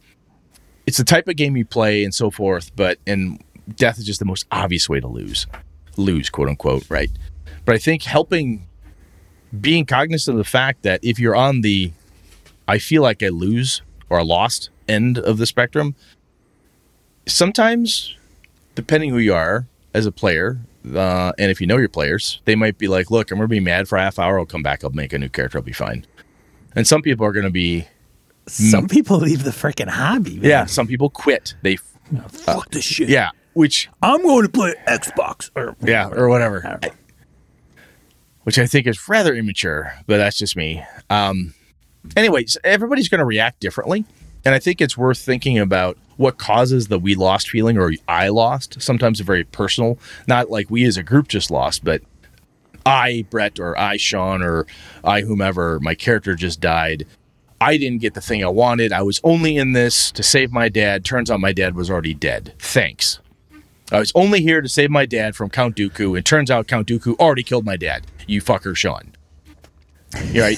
It's the type of game you play and so forth, but and death is just the most obvious way to lose. Lose, quote unquote, right? But I think helping being cognizant of the fact that if you're on the I feel like I lose or I lost end of the spectrum, sometimes depending who you are as a player, uh, and if you know your players, they might be like, "Look, I'm gonna be mad for a half hour. I'll come back. I'll make a new character. I'll be fine." And some people are gonna be, Some people leave the freaking hobby. Man. yeah. Some people quit. They, fuck this shit. yeah, which, I'm going to play Xbox or yeah, or whatever. Which I think is rather immature, but that's just me. Um, anyways, everybody's gonna react differently, and I think it's worth thinking about what causes the we lost feeling or I lost. Sometimes a very personal, not like we as a group just lost, but I, Brett, or I, Sean, or I, whomever, my character just died. I didn't get the thing I wanted. I was only in this to save my dad. Turns out my dad was already dead. Thanks. I was only here to save my dad from Count Dooku. It turns out Count Dooku already killed my dad. You fucker, Sean. You're right.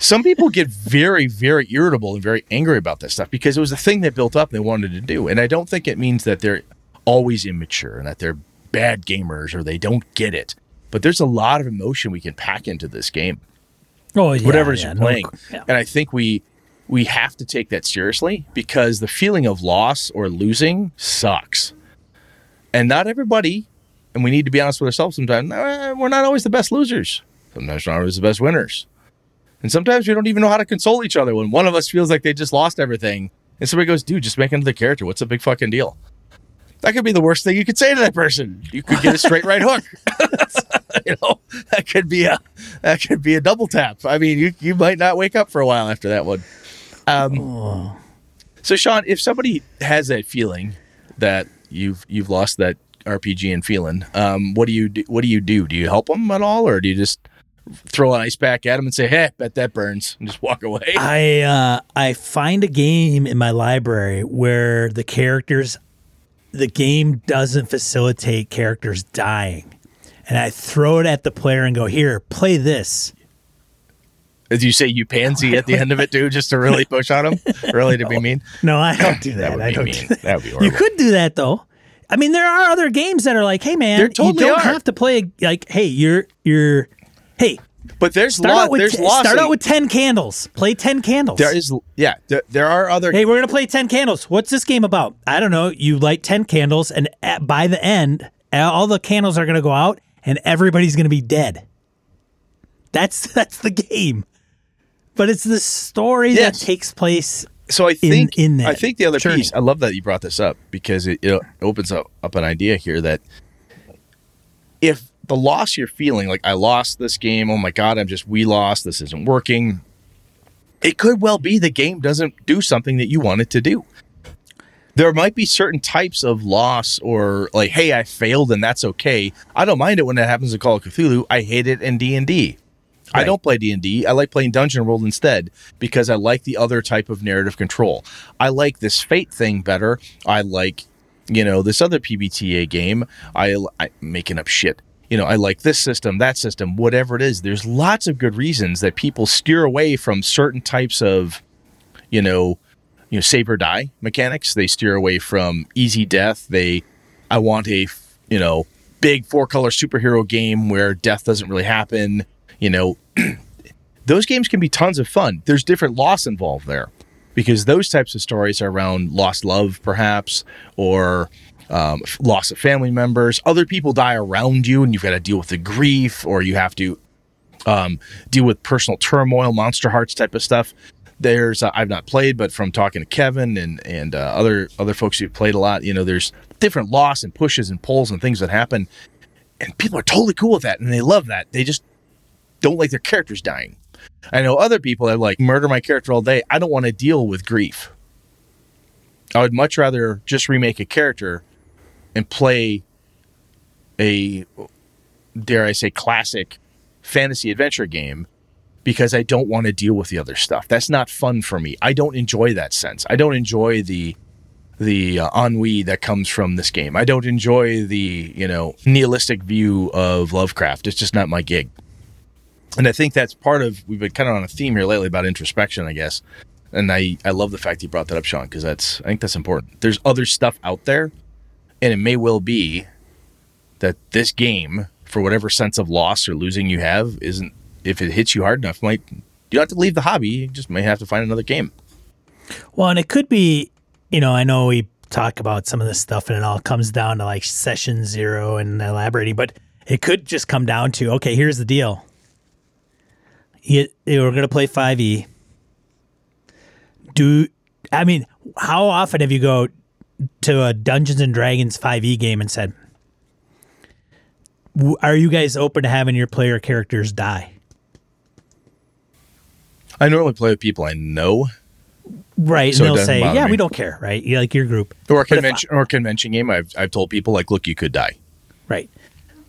Some people get very, very irritable and very angry about this stuff because it was a thing they built up and they wanted to do. And I don't think it means that they're always immature and that they're bad gamers or they don't get it. But there's a lot of emotion we can pack into this game, oh, yeah, whatever it is yeah, you're no playing. yeah. And I think we we have to take that seriously because the feeling of loss or losing sucks. And not everybody, and we need to be honest with ourselves sometimes, we're not always the best losers. Sometimes we're not always the best winners. And sometimes we don't even know how to console each other when one of us feels like they just lost everything. And somebody goes, dude, just make another character. What's the big fucking deal? That could be the worst thing you could say to that person. You could get a straight right hook. you know, that could be a that could be a double tap. I mean, you you might not wake up for a while after that one. Um, So, Sean, if somebody has that feeling that you've you've lost that RPG and feeling, um, what do you do, what do you do? Do you help them at all, or do you just throw an ice pack at him and say, "Hey, bet that burns," and just walk away? I uh, I find a game in my library where the characters, the game doesn't facilitate characters dying, and I throw it at the player and go, "Here, play this." As you say, you pansy at the end of it too, just to really push on him, really to be mean. No, I don't do that. would I don't mean. do that. That would be You could do that though. I mean, there are other games that are like, "Hey, man, totally you don't are. have to play like, hey, you're you're, hey, But there's start out with There's t- start out with ten candles. Play ten candles. There is, yeah. There, there are other. Hey, we're gonna play ten candles. What's this game about? I don't know. You light ten candles, and at, by the end, all the candles are gonna go out, and everybody's gonna be dead. That's that's the game. But it's the story Yes. that takes place. so I think in that I think the other journey. piece. I love that you brought this up because it, it opens up, up an idea here that if the loss you're feeling, like I lost this game, oh my god, I'm just we lost. This isn't working. It could well be the game doesn't do something that you want it to do. There might be certain types of loss or like, hey, I failed and that's okay. I don't mind it when that happens in Call of Cthulhu. I hate it in D and D. I Right. don't play D&D. I like playing Dungeon World instead because I like the other type of narrative control. I like this Fate thing better. I like, you know, this other PBTA game. I, I making up shit. You know, I like this system, that system, whatever it is. There's lots of good reasons that people steer away from certain types of, you know, you know, save or die mechanics. They steer away from easy death. They, I want a, you know, big four color superhero game where death doesn't really happen. You know, those games can be tons of fun. There's different loss involved there because those types of stories are around lost love, perhaps, or um, loss of family members. Other people die around you, and you've got to deal with the grief, or you have to um, deal with personal turmoil, Monsterhearts type of stuff. There's uh, I've not played, but from talking to Kevin and and uh, other other folks who've played a lot, you know, there's different loss and pushes and pulls and things that happen, and people are totally cool with that and they love that. They just don't like their characters dying. I know other people that like murder my character all day. I don't want to deal with grief. I would much rather just remake a character and play a dare I say classic fantasy adventure game because I don't want to deal with the other stuff. That's not fun for me. I don't enjoy that sense. I don't enjoy the the uh, ennui that comes from this game. I don't enjoy the, you know, nihilistic view of Lovecraft. It's just not my gig. And I think that's part of we've been kind of on a theme here lately about introspection, I guess. And I I love the fact you brought that up, Sean, because that's I think that's important. There's other stuff out there, and it may well be that this game, for whatever sense of loss or losing you have, isn't if it hits you hard enough, might you don't have to leave the hobby. You just may have to find another game. Well, and it could be, you know, I know we talk about some of this stuff and it all comes down to like session zero and elaborating, but it could just come down to okay, here's the deal. You, we're going to play 5e. Do, I mean, how often have you go to a Dungeons and Dragons 5e game and said, "W- are you guys open to having your player characters die? I normally play with people I know, Right. So and they'll say, yeah, me. we don't care, right? You like your group. or a But I- convention or convention game. I've I've told people like, look, you could die. Right.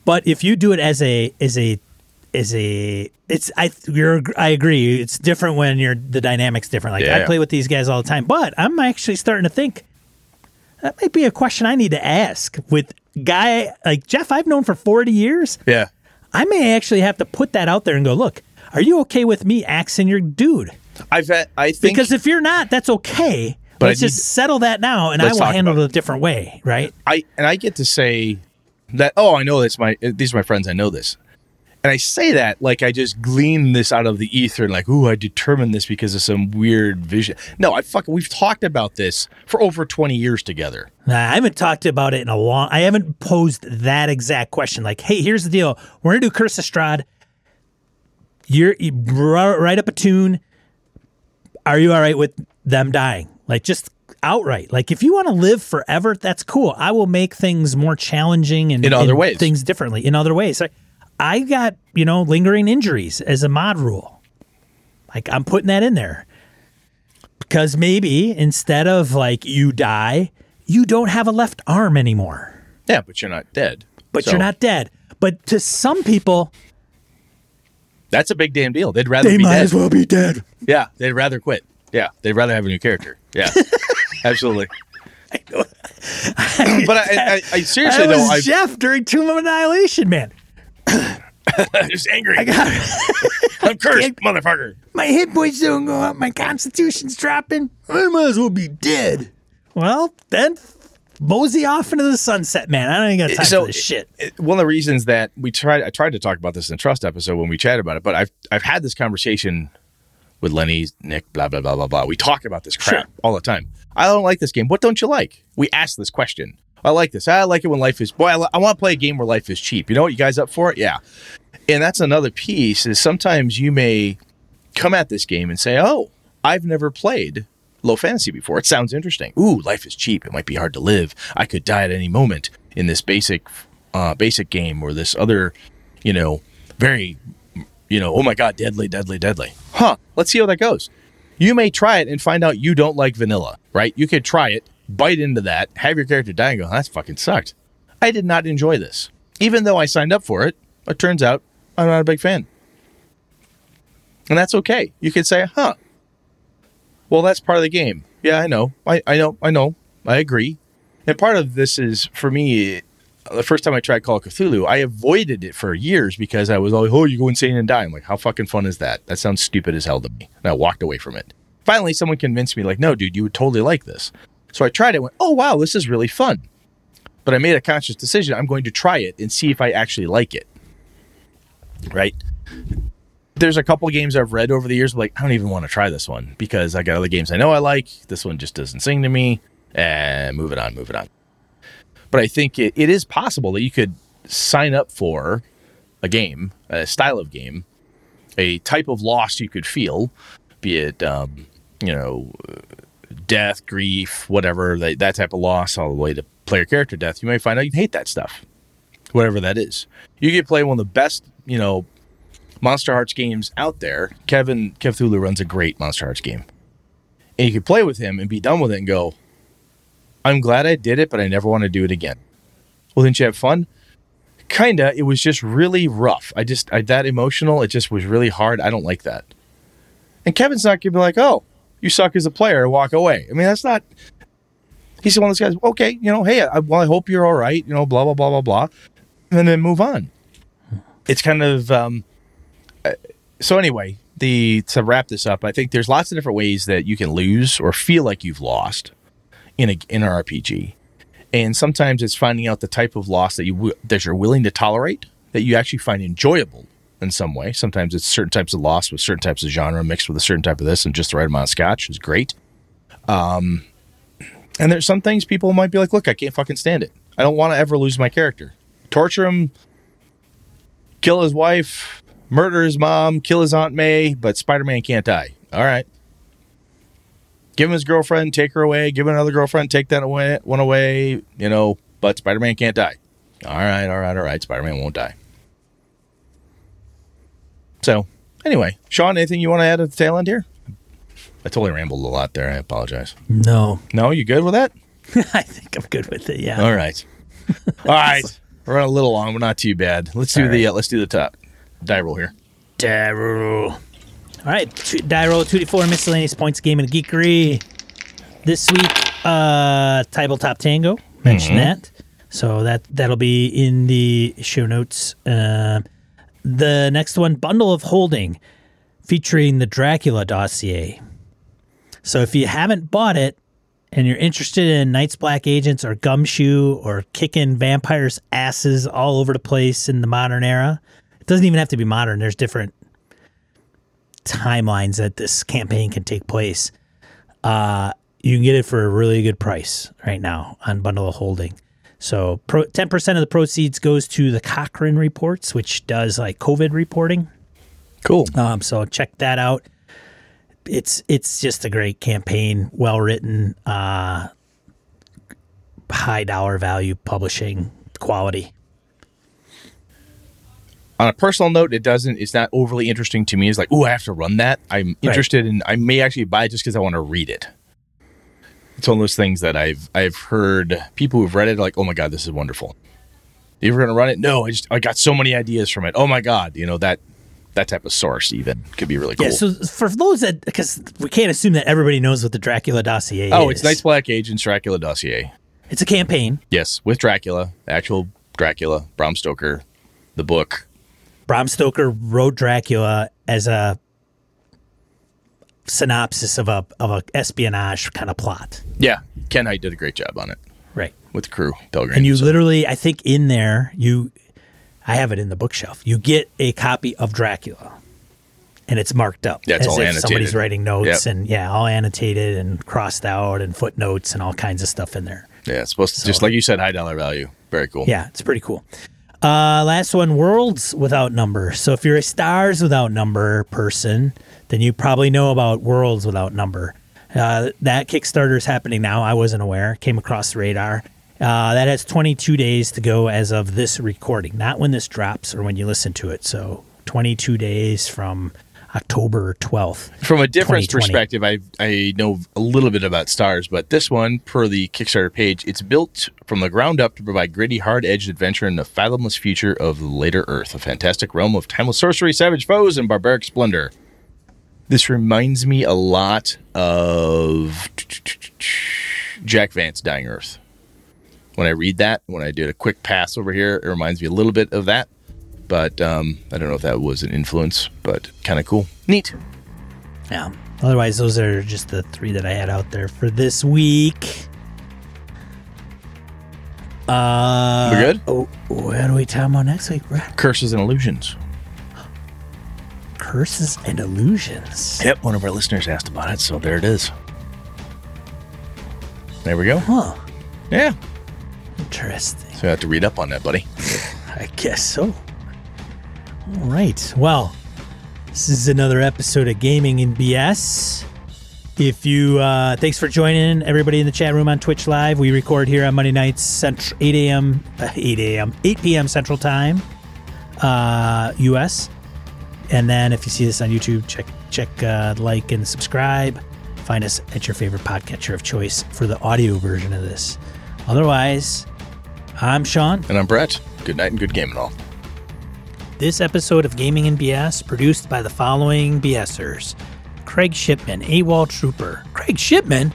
But if you do it as a as a as a it's I you're I agree. It's different when you're the dynamics different. Like Yeah, I yeah. play with these guys all the time, but I'm actually starting to think that might be a question I need to ask with guy like Jeff I've known for 40 years. Yeah. I may actually have to put that out there and go, "Look, are you okay with me axing your dude?" I've had, I think Because if you're not, that's okay. But Let's just settle that now and I will handle it a different way, right? I and I get to say that oh I know this my these are my friends I know this and I say that like I just gleaned this out of the ether like ooh I determined this because of some weird vision no I fucking we've talked about this for over 20 years together Nah, I haven't talked about it in a long. I haven't posed that exact question. Like, hey, here's the deal. We're gonna do Curse of Strahd. you're you write up a toon. Are you all right with them dying? Like just outright. Like if you want to live forever, that's cool. I will make things more challenging and In other and ways. things differently in other ways. Like, I got you know lingering injuries as a mod rule. Like I'm putting that in there because maybe instead of like you die, you don't have a left arm anymore, Yeah, but you're not dead. but So, you're not dead. But to some people, That's a big damn deal. They'd rather they be might dead. as well be dead. Yeah, they'd rather quit. Yeah, they'd rather have a new character. Yeah, absolutely. but I, I, I seriously That though, was I, Jeff during Tomb of Annihilation, man. I'm just angry. I got I'm cursed, motherfucker. My hit points don't go up. My constitution's dropping. I might as well be dead. Well, then mosey off into the sunset, man. I don't even got time So- for this shit. it- one of the reasons that we tried I tried to talk about this in the trust episode when we chatted about it, but I've I've had this conversation with Lenny, Nick, blah blah blah blah blah. We talk about this crap Sure. all the time. I don't like this game. What don't you like? We ask this question. I like this. I like it when life is boy. I, I want to play a game where life is cheap. You know what? You guys up for it? Yeah. And that's another piece. Is sometimes you may come at this game and say, "Oh, I've never played low fantasy before. It sounds interesting. Ooh, life is cheap. It might be hard to live. I could die at any moment in this basic, uh, basic game or this other, you know, very, you know, oh my god, deadly, deadly, deadly. Huh? Let's see how that goes. You may try it and find out you don't like vanilla. Right? You could try it, bite into that, have your character die, and go, "That's fucking sucked." I did not enjoy this, even though I signed up for it. It turns out I'm not a big fan. And that's okay. You could say, huh, well, that's part of the game. Yeah, I know. I, I know. I know. I agree. And part of this is, for me, the first time I tried Call of Cthulhu, I avoided it for years because I was always, oh, you go insane and die. I'm like, how fucking fun is that? That sounds stupid as hell to me. And I walked away from it. Finally, someone convinced me, like, no, dude, you would totally like this. So I tried it, went, oh, wow, this is really fun. But I made a conscious decision. I'm going to try it and see if I actually like it. Right? there's a couple games I've read over the years, like I don't even want to try this one because I got other games I know I like. This one just doesn't sing to me. And move it on, move it on. But I think it, it is possible that you could sign up for a game, a style of game, a type of loss you could feel, be it um, you know death, grief, whatever that, that type of loss, all the way to player character death. You may find out you hate that stuff, whatever that is. You could play one of the best, you know, Monsterhearts games out there. Kevin Kev Thulu runs a great Monsterhearts game. And you could play with him and be done with it and go, I'm glad I did it, but I never want to do it again. Well, didn't you have fun? Kinda. It was just really rough. I just I that emotional. It just was really hard. I don't like that. And Kevin's not gonna be like, oh, you suck as a player, walk away. I mean, that's not. He's one of those guys. Okay, you know, hey, I, well, I hope you're all right. You know, blah blah blah blah blah, and then move on. It's kind of um, so anyway, the to wrap this up, I think there's lots of different ways that you can lose or feel like you've lost in a in an RPG, and sometimes it's finding out the type of loss that you that you're willing to tolerate that you actually find enjoyable in some way. Sometimes it's certain types of loss with certain types of genre mixed with a certain type of this, and just the right amount of scotch is great. Um, and there's some things people might be like, look, I can't fucking stand it. I don't want to ever lose my character. Torture him, kill his wife, murder his mom, kill his Aunt May, but Spider Man can't die. All right. Give him his girlfriend, take her away, give him another girlfriend, take that away, one away, you know, but Spider Man can't die. All right, all right, all right. Spider Man won't die. So, anyway, Sean, anything you want to add at the tail end here? I totally rambled a lot there. I apologize. No, No, you good with that? I think I'm good with it. Yeah. All right. All right. We're running a little long, but not too bad. Let's do All the uh, let's do the top die roll here. Die roll. All right, two, die roll two d four miscellaneous points game and geekery. This week, uh, tabletop tango mentioned that, so that that'll be in the show notes. Uh, the next one, bundle of holding, featuring the Dracula dossier. So if you haven't bought it and you're interested in Night's Black Agents or Gumshoe or kicking vampires' asses all over the place in the modern era, it doesn't even have to be modern. There's different timelines that this campaign can take place. Uh, you can get it for a really good price right now on Bundle of Holding. So pro, 10% of the proceeds goes to the Cochrane reports, which does like COVID reporting. Cool. Um, so check that out. It's it's just a great campaign, well written, uh, high dollar value publishing quality. On a personal note, it doesn't. It's not overly interesting to me. It's like, oh, I have to run that. I'm interested in. I may actually buy it just because I want to read it. It's one of those things that I've I've heard people who've read it like, oh my god, this is wonderful. You ever gonna run it? No, I just I got so many ideas from it. Oh my god, you know that that type of source even could be really cool. Yeah. So for those that because we can't assume that everybody knows what the Dracula dossier oh, is. oh, it's Night's Black Agents Dracula dossier. It's a campaign. Yes, with Dracula, actual Dracula, Bram Stoker, the book. Bram Stoker wrote Dracula as a synopsis of a of a espionage kind of plot. Yeah, Ken Hite did a great job on it Right. with the crew. Pelgrane. And you so- literally, I think in there, you, I have it in the bookshelf. You get a copy of Dracula, and it's marked up Yeah, it's as all if annotated. somebody's writing notes Yep. and yeah, all annotated and crossed out and footnotes and all kinds of stuff in there. yeah, it's supposed to just like you said, high dollar value. Very cool. Yeah, it's pretty cool. Uh, last one, Worlds Without Number. So if you're a Stars Without Number person, then you probably know about Worlds Without Number. Uh, that Kickstarter is happening now. I wasn't aware. Came across the radar. Uh, that has 22 days to go as of this recording, not when this drops or when you listen to it. So 22 days from October 12th. From a different perspective, I I know a little bit about stars, but this one, per the Kickstarter page, it's built from the ground up to provide gritty, hard-edged adventure in the fathomless future of the later Earth, a fantastic realm of timeless sorcery, savage foes, and barbaric splendor. This reminds me a lot of Jack Vance Dying Earth. When I read that, when I did a quick pass over here, it reminds me a little bit of that. But um, I don't know if that was an influence, but kind of cool. Neat. Yeah. Otherwise, those are just the three that I had out there for this week. Uh, We good? Oh, what are we talking about next week, Brad? Curses and illusions. Curses and illusions. Yep, one of our listeners asked about it, so there it is. There we go. Huh. Yeah. Interesting. So I have to read up on that, buddy. I guess so. All right. Well, this is another episode of Gaming and BS. If you, uh, thanks for joining everybody in the chat room on Twitch Live. We record here on Monday nights, Central, 8 a.m., uh, 8 a.m., 8 p.m. Central Time, uh, U.S. And then if you see this on YouTube, check check uh, like and subscribe. Find us at your favorite podcatcher of choice for the audio version of this. Otherwise, I'm Sean. And I'm Brett. Good night and good game and all. This episode of Gaming and BS produced by the following BSers Craig Shipman, AWOL Trooper. Craig Shipman?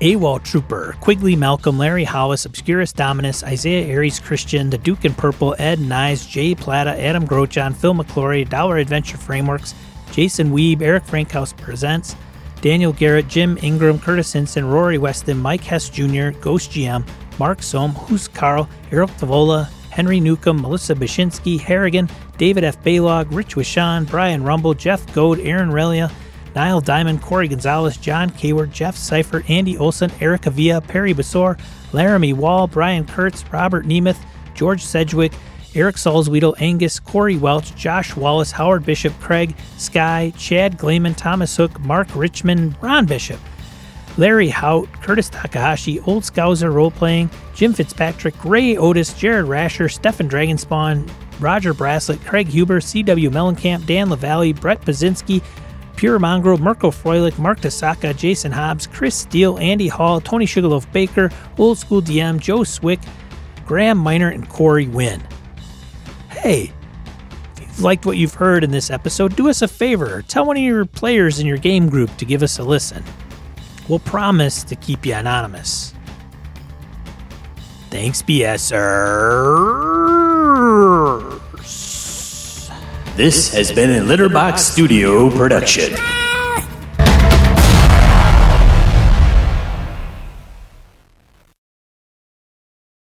AWOL Trooper. Quigley Malcolm, Larry Hollis, Obscurus Dominus, Isaiah Aries Christian, The Duke and Purple, Ed Nyes, Jay Plata, Adam Grochon, Phil McClory, Dollar Adventure Frameworks, Jason Weeb, Eric Frankhouse Presents, Daniel Garrett, Jim Ingram, Curtis Hinson, Rory Weston, Mike Hess Jr., Ghost GM, Mark Sohm, Who's Carl, Eric Tavola, Henry Newcomb, Melissa Bashinsky, Harrigan, David F. Baylog, Rich Wishan, Brian Rumble, Jeff Goad, Aaron Relia, Niall Diamond, Corey Gonzalez, John Kayward, Jeff Seifert, Andy Olson, Eric Avia, Perry Basor, Laramie Wall, Brian Kurtz, Robert Nemeth, George Sedgwick, Eric Salzwedel, Angus, Corey Welch, Josh Wallace, Howard Bishop, Craig, Sky, Chad Glayman, Thomas Hook, Mark Richmond, Ron Bishop, Larry Hout, Curtis Takahashi, Old Scouser Role Playing, Jim Fitzpatrick, Ray Otis, Jared Rasher, Stefan Dragonspawn, Roger Braslett, Craig Huber, C.W. Mellencamp, Dan LaValle, Brett Pazinski, Pure Mongrel, Mirko Froelich, Mark Tasaka, Jason Hobbs, Chris Steele, Andy Hall, Tony Sugarloaf Baker, Old School DM, Joe Swick, Graham Miner, and Corey Wynn. Hey, if you've liked what you've heard in this episode, do us a favor. Tell one of your players in your game group to give us a listen. We'll promise to keep you anonymous. Thanks, BSers. This has been a Litterbox Studio production.